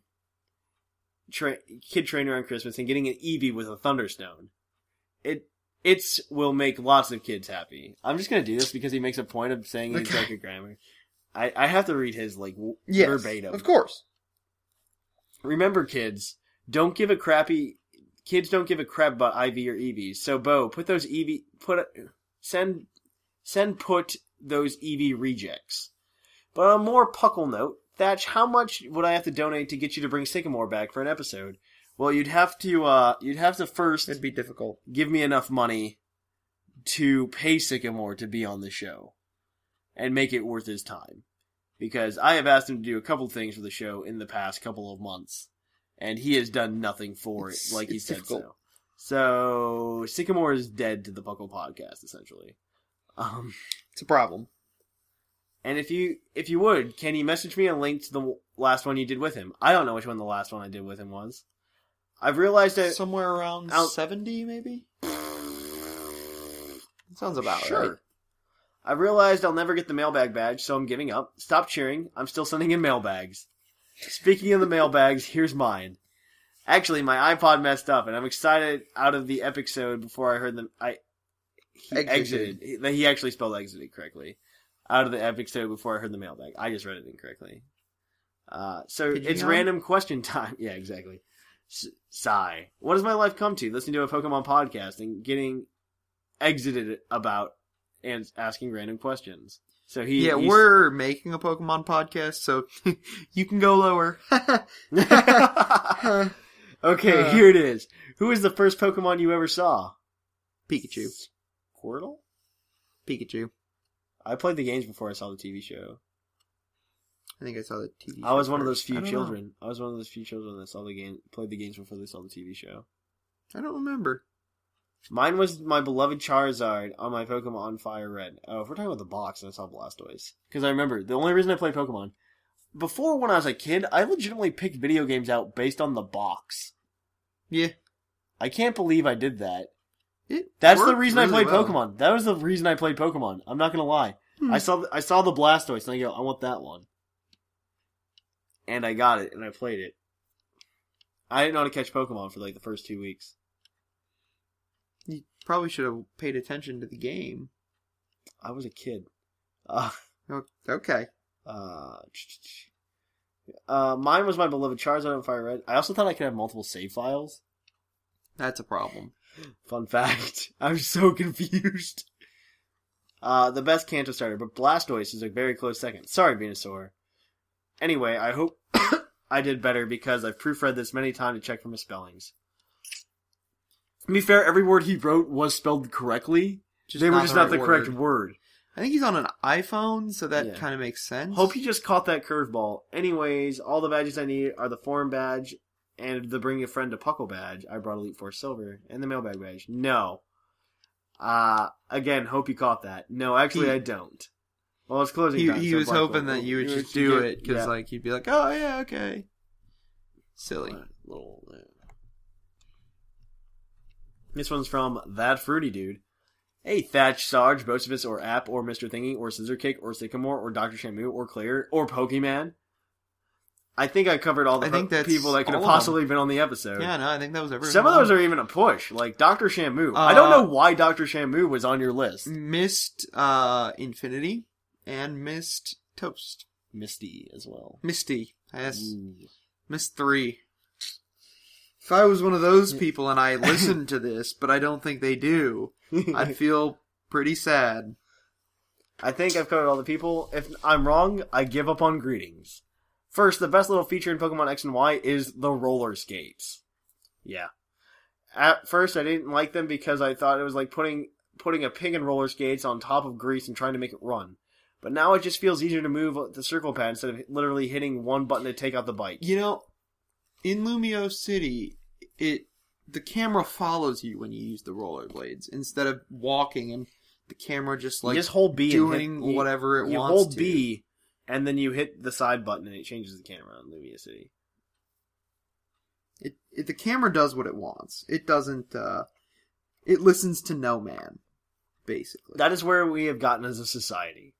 tra- kid trainer on Christmas and getting an Eevee with a Thunderstone. It it's will make lots of kids happy. I'm just gonna do this because he makes a point of saying Okay. like a grammar. I, I have to read his like Yes, verbatim. of course. Remember, kids, don't give a crappy. Kids don't give a crap about IV or EVs. So, Bo, put those EV put send send put those EV rejects. But on a more puckle note, Thatch, how much would I have to donate to get you to bring Sycamore back for an episode? Well, you'd have to uh you'd have to first It'd be difficult. give me enough money to pay Sycamore to be on the show and make it worth his time. Because I have asked him to do a couple things for the show in the past couple of months, and he has done nothing for It's- it, like he said difficult. so. So Sycamore is dead to the Puckle podcast, essentially. Um, It's a problem. and if you if you would, can you message me a link to the last one you did with him? I don't know which one the last one I did with him was. I've realized that Somewhere around Out- seventy, maybe. Sounds about Sure. right. I realized I'll never get the mailbag badge, so I'm giving up. Stop cheering. I'm still sending in mailbags. Speaking of the mailbags, here's mine. Actually, my iPod messed up, and I'm excited out of the episode before I heard them. I he Exited. exited. He, he actually spelled exited correctly. Out of the episode before I heard the mailbag. I just read it incorrectly. Uh, so it's know? random question time. (laughs) Yeah, exactly. S- sigh. What does my life come to? Listening to a Pokemon podcast and getting exited about and asking random questions. So he yeah, he's- we're making a Pokemon podcast, so (laughs) you can go lower. (laughs) okay, Uh. here it is. Who is the first Pokemon you ever saw? Pikachu. Squirtle? Pikachu. I played the games before I saw the TV show. I think I saw the TV. I was one of those few I don't know. children. I was one of those few children that saw the game, played the games before they saw the TV show. I don't remember. Mine was my beloved Charizard on my Pokemon Fire Red. Oh, if we're talking about the box, I saw Blastoise. Because I remember, the only reason I played Pokemon, before when I was a kid, I legitimately picked video games out based on the box. Yeah, I can't believe I did that. it That's the reason I played well. Pokemon. That was the reason I played Pokemon. I'm not gonna lie. Hmm. I saw I saw the Blastoise and I go, I want that one. And I got it and I played it. I didn't know how to catch Pokemon for like the first two weeks. Probably should have paid attention to the game. I was a kid. Uh, (laughs) Oh, Okay. uh, uh, mine was my beloved Charizard on Fire Red. I also thought I could have multiple save files. That's a problem. Fun fact. (laughs) I'm so confused. Uh, the best Kanto starter, but Blastoise is a very close second. Sorry, Venusaur. Anyway, I hope (coughs) I did better because I've proofread this many times to check for misspellings. To be fair, every word he wrote was spelled correctly. Just they were just the not right the correct word. word. I think he's on an iPhone, so that Yeah. kind of makes sense. Hope he just caught that curveball. Anyways, all the badges I need are the forum badge and the bring a friend to Puckle badge. I brought Elite Four Silver and the mailbag badge. No. Uh, again, hope you caught that. No, actually He- I don't. Well, it's closing he, time. he so was hoping that you would you just do get- it because yeah. like you'd be like, oh yeah, okay. Silly. Little, uh, This one's from that fruity dude. Hey, Thatch, Sarge, Bocephus, or App, or Mr. Thingy, or Scissor Kick, or Sycamore, or Dr. Shamu, or Clear, or Pokemon. I think I covered all the I think that's people that could have all of them. possibly been on the episode. Yeah, no, I think that was everyone. Some of those are even a push, like Dr. Shamu. I Uh, don't know why Dr. Shamu was on your list. missed uh Infinity and missed Toast. Misty as well. Misty. Yes. Ooh. Missed three. If I was one of those people and I (laughs) listened to this, but I don't think they do, I'd (laughs) feel pretty sad. I think I've covered all the people. If I'm wrong, I give up on greetings. First, the best little feature in Pokemon X and Y is the roller skates. Yeah. At first, I didn't like them because I thought it was like putting putting a pig in roller skates on top of grease and trying to make it run. But now it just feels easier to move the circle pad instead of literally hitting one button to take out the bike. You know, in Lumiose City, it the camera follows you when you use the rollerblades instead of walking and the camera just like just hold B and doing hit, whatever it you wants hold to. B and then you hit the side button and it changes the camera on Lumiose City. It, it the camera does what it wants. It doesn't. uh It listens to no man, basically. That is where we have gotten as a society.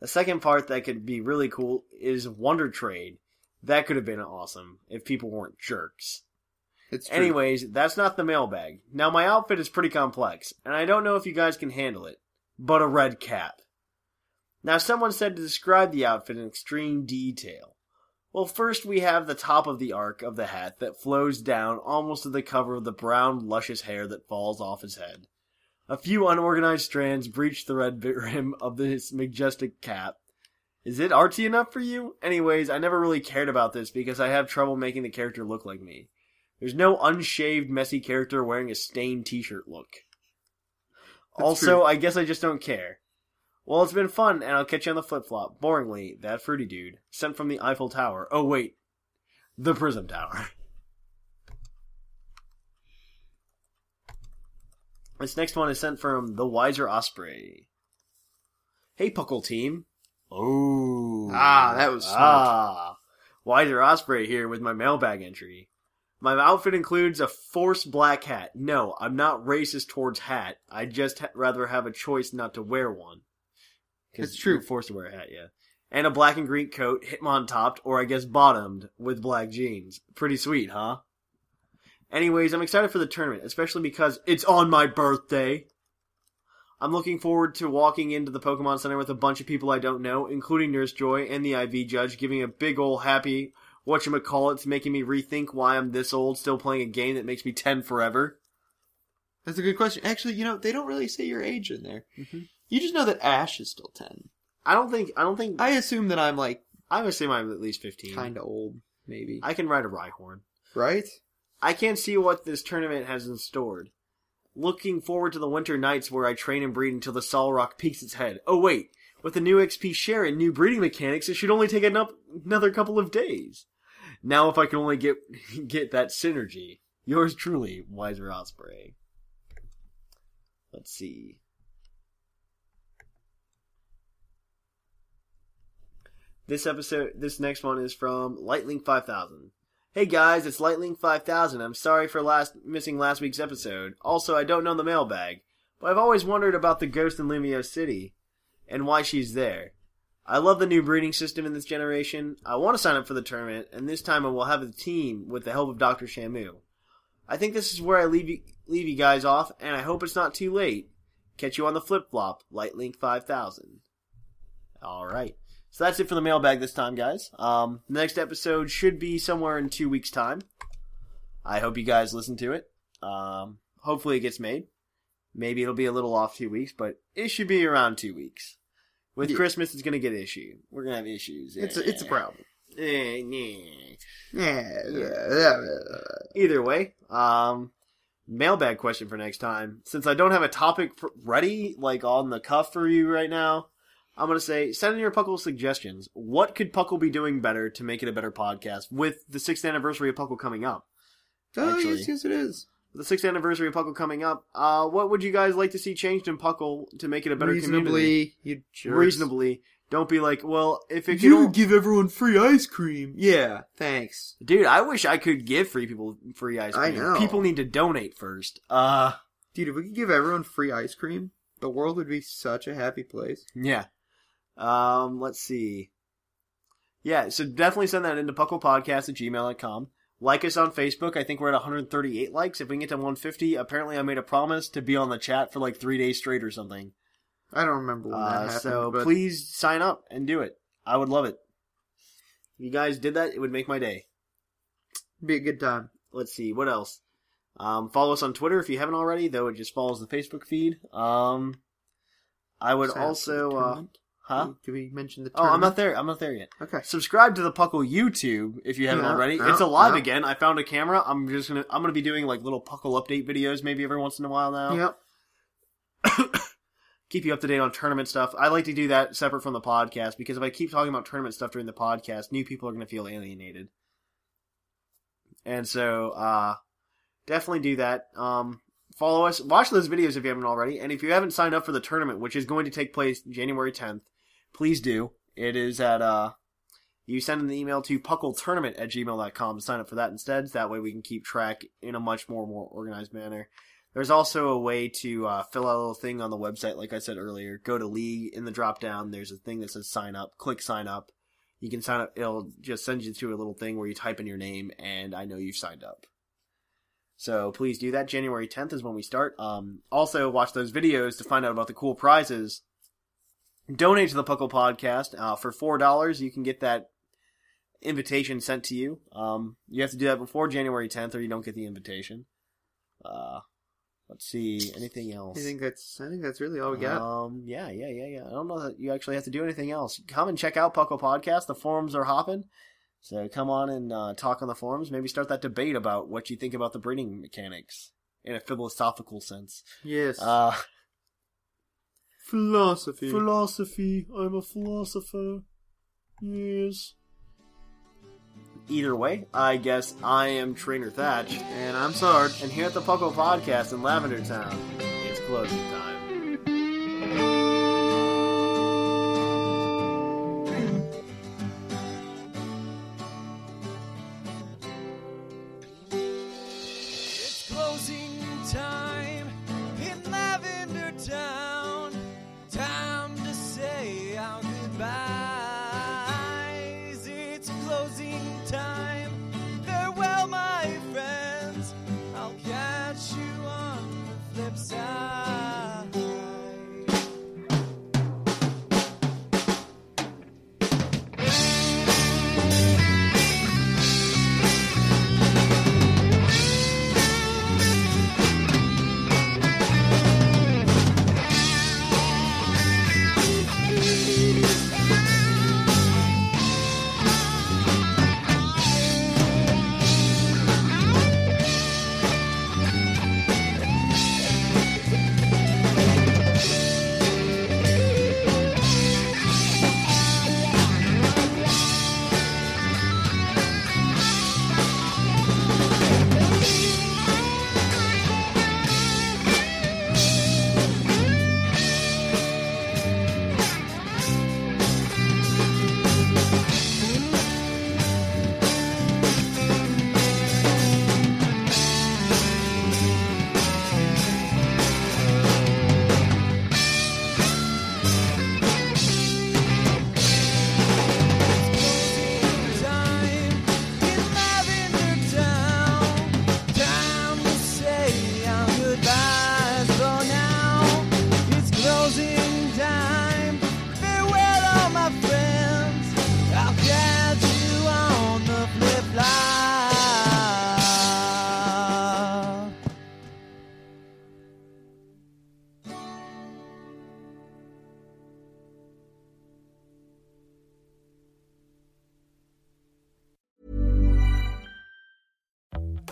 The second part that could be really cool is Wonder Trade. That could have been awesome if people weren't jerks. it's true. Anyways, that's not the mailbag. Now my outfit is pretty complex, and I don't know if you guys can handle it, but a red cap. Now someone said to describe the outfit in extreme detail. Well, first we have the top of the arc of the hat that flows down almost to the cover of the brown, luscious hair that falls off his head. A few unorganized strands breach the red rim of this majestic cap. Is it artsy enough for you? Anyways, I never really cared about this because I have trouble making the character look like me. There's no unshaved, messy character wearing a stained t-shirt look. That's also, true. I guess I just don't care. Well, it's been fun, and I'll catch you on the flip-flop. Boringly, that fruity dude, sent from the Eiffel Tower. Oh, wait. The Prism Tower. (laughs) This next one is sent from the Wiser Osprey. Hey, Puckle team. Oh. Ah, that was smart. Ah. Wiser Osprey here with my mailbag entry. My outfit includes a forced black hat. No, I'm not racist towards hat. I just ha- rather have a choice not to wear one. It's true. forced to wear a hat, yeah. And a black and green coat, Hitmon topped, or I guess bottomed, with black jeans. Pretty sweet, huh? Anyways, I'm excited for the tournament, especially because it's on my birthday. I'm looking forward to walking into the Pokemon Center with a bunch of people I don't know, including Nurse Joy and the IV judge, giving a big ol' happy whatchamacallit's making me rethink why I'm this old still playing a game that makes me 10 forever. That's a good question. Actually, you know, they don't really say your age in there. Mm-hmm. You just know that Ash is still ten. I don't think, I don't think, I, assume that I'm like I say I'm at least 15. kind of old, maybe. I can ride a Rhyhorn. right? I can't see what this tournament has in store. Looking forward to the winter nights where I train and breed until the Solrock peaks its head. Oh wait, with the new XP share and new breeding mechanics, it should only take another couple of days. Now if I can only get (laughs) get that synergy. Yours truly, Wiser Osprey. Let's see. This episode, this next one is from Lightlink 5000. Hey guys, it's Lightlink 5000. I'm sorry for last missing last week's episode. Also, I don't know the mailbag, but I've always wondered about the ghost in Lumiose City and why she's there. I love the new breeding system in this generation. I want to sign up for the tournament, and this time I will have a team with the help of Dr. Shamu. I think this is where I leave you, leave you guys off, and I hope it's not too late. Catch you on the flip flop, Lightlink 5000. All right. So that's it for the mailbag this time, guys. Um, the next episode should be somewhere in two weeks' time. I hope you guys listen to it. Um, hopefully it gets made. Maybe it'll be a little off two weeks, but it should be around two weeks. With Yeah. Christmas, it's gonna get issue. We're gonna have issues. It's a, it's a problem. Eh. Either way, um, mailbag question for next time. Since I don't have a topic ready, like on the cuff for you right now, I'm gonna say send in your Puckle suggestions. What could Puckle be doing better to make it a better podcast with the sixth anniversary of Puckle coming up? Oh, Actually. yes, yes, it is. The sixth anniversary of Puckle coming up. Uh, what would you guys like to see changed in Puckle to make it a better community? Reasonably, you jerks. Reasonably. Don't be like, well, if it You give everyone free ice cream. Yeah, thanks. dude, I wish I could give free people free ice I cream. know. People need to donate first. Uh, Dude, if we could give everyone free ice cream, the world would be such a happy place. Yeah. Um, let's see. Yeah, so definitely send that into pucklepodcast at gmail.com. Like us on Facebook. I think we're at 138 likes. If we can get to 150, apparently I made a promise to be on the chat for like three days straight or something. I don't remember when that Uh, happened, so but please sign up and do it. I would love it. If you guys did that, it would make my day. it'd be a good time. Let's see, what else? Um, follow us on Twitter if you haven't already, though it just follows the Facebook feed. Um, I would Sign up for the also, uh. Huh? Did we mention the Oh, I'm not there. I'm not there yet. Okay. Subscribe to the Puckle YouTube if you haven't Yeah, already. yeah, it's alive yeah. again. I found a camera. I'm just gonna I'm gonna be doing like little Puckle update videos maybe every once in a while now. Yep. (coughs) Keep you up to date on tournament stuff. I like to do that separate from the podcast because if I keep talking about tournament stuff during the podcast, new people are gonna feel alienated. And so uh definitely do that. Um follow us. Watch those videos if you haven't already. And if you haven't signed up for the tournament, which is going to take place January 10th, please do. It is at uh you send an email to puckletournament at gmail.com to sign up for that instead. That way we can keep track in a much more, more organized manner. There's also a way to uh, fill out a little thing on the website, like I said earlier. Go to League in the drop down. There's a thing that says sign up. Click sign up. You can sign up. It'll just send you to a little thing where you type in your name, and I know you've signed up. So please do that. January 10th is when we start. Um, also, watch those videos to find out about the cool prizes. Donate to the Puckle Podcast. Uh, for $4, you can get that invitation sent to you. Um, you have to do that before January 10th or you don't get the invitation. Uh, let's see. Anything else? I think that's I think that's really all we got. Um, yeah, yeah, yeah, yeah. I don't know that you actually have to do anything else. Come and check out Puckle Podcast. The forums are hopping. So come on and uh, talk on the forums. Maybe start that debate about what you think about the breeding mechanics in a philosophical sense. yes. Uh, Philosophy. philosophy. I'm a philosopher. Yes. Either way, I guess I am Trainer Thatch. and I'm Sarge. And here at the Puckle Podcast in Lavender Town, it's closing time.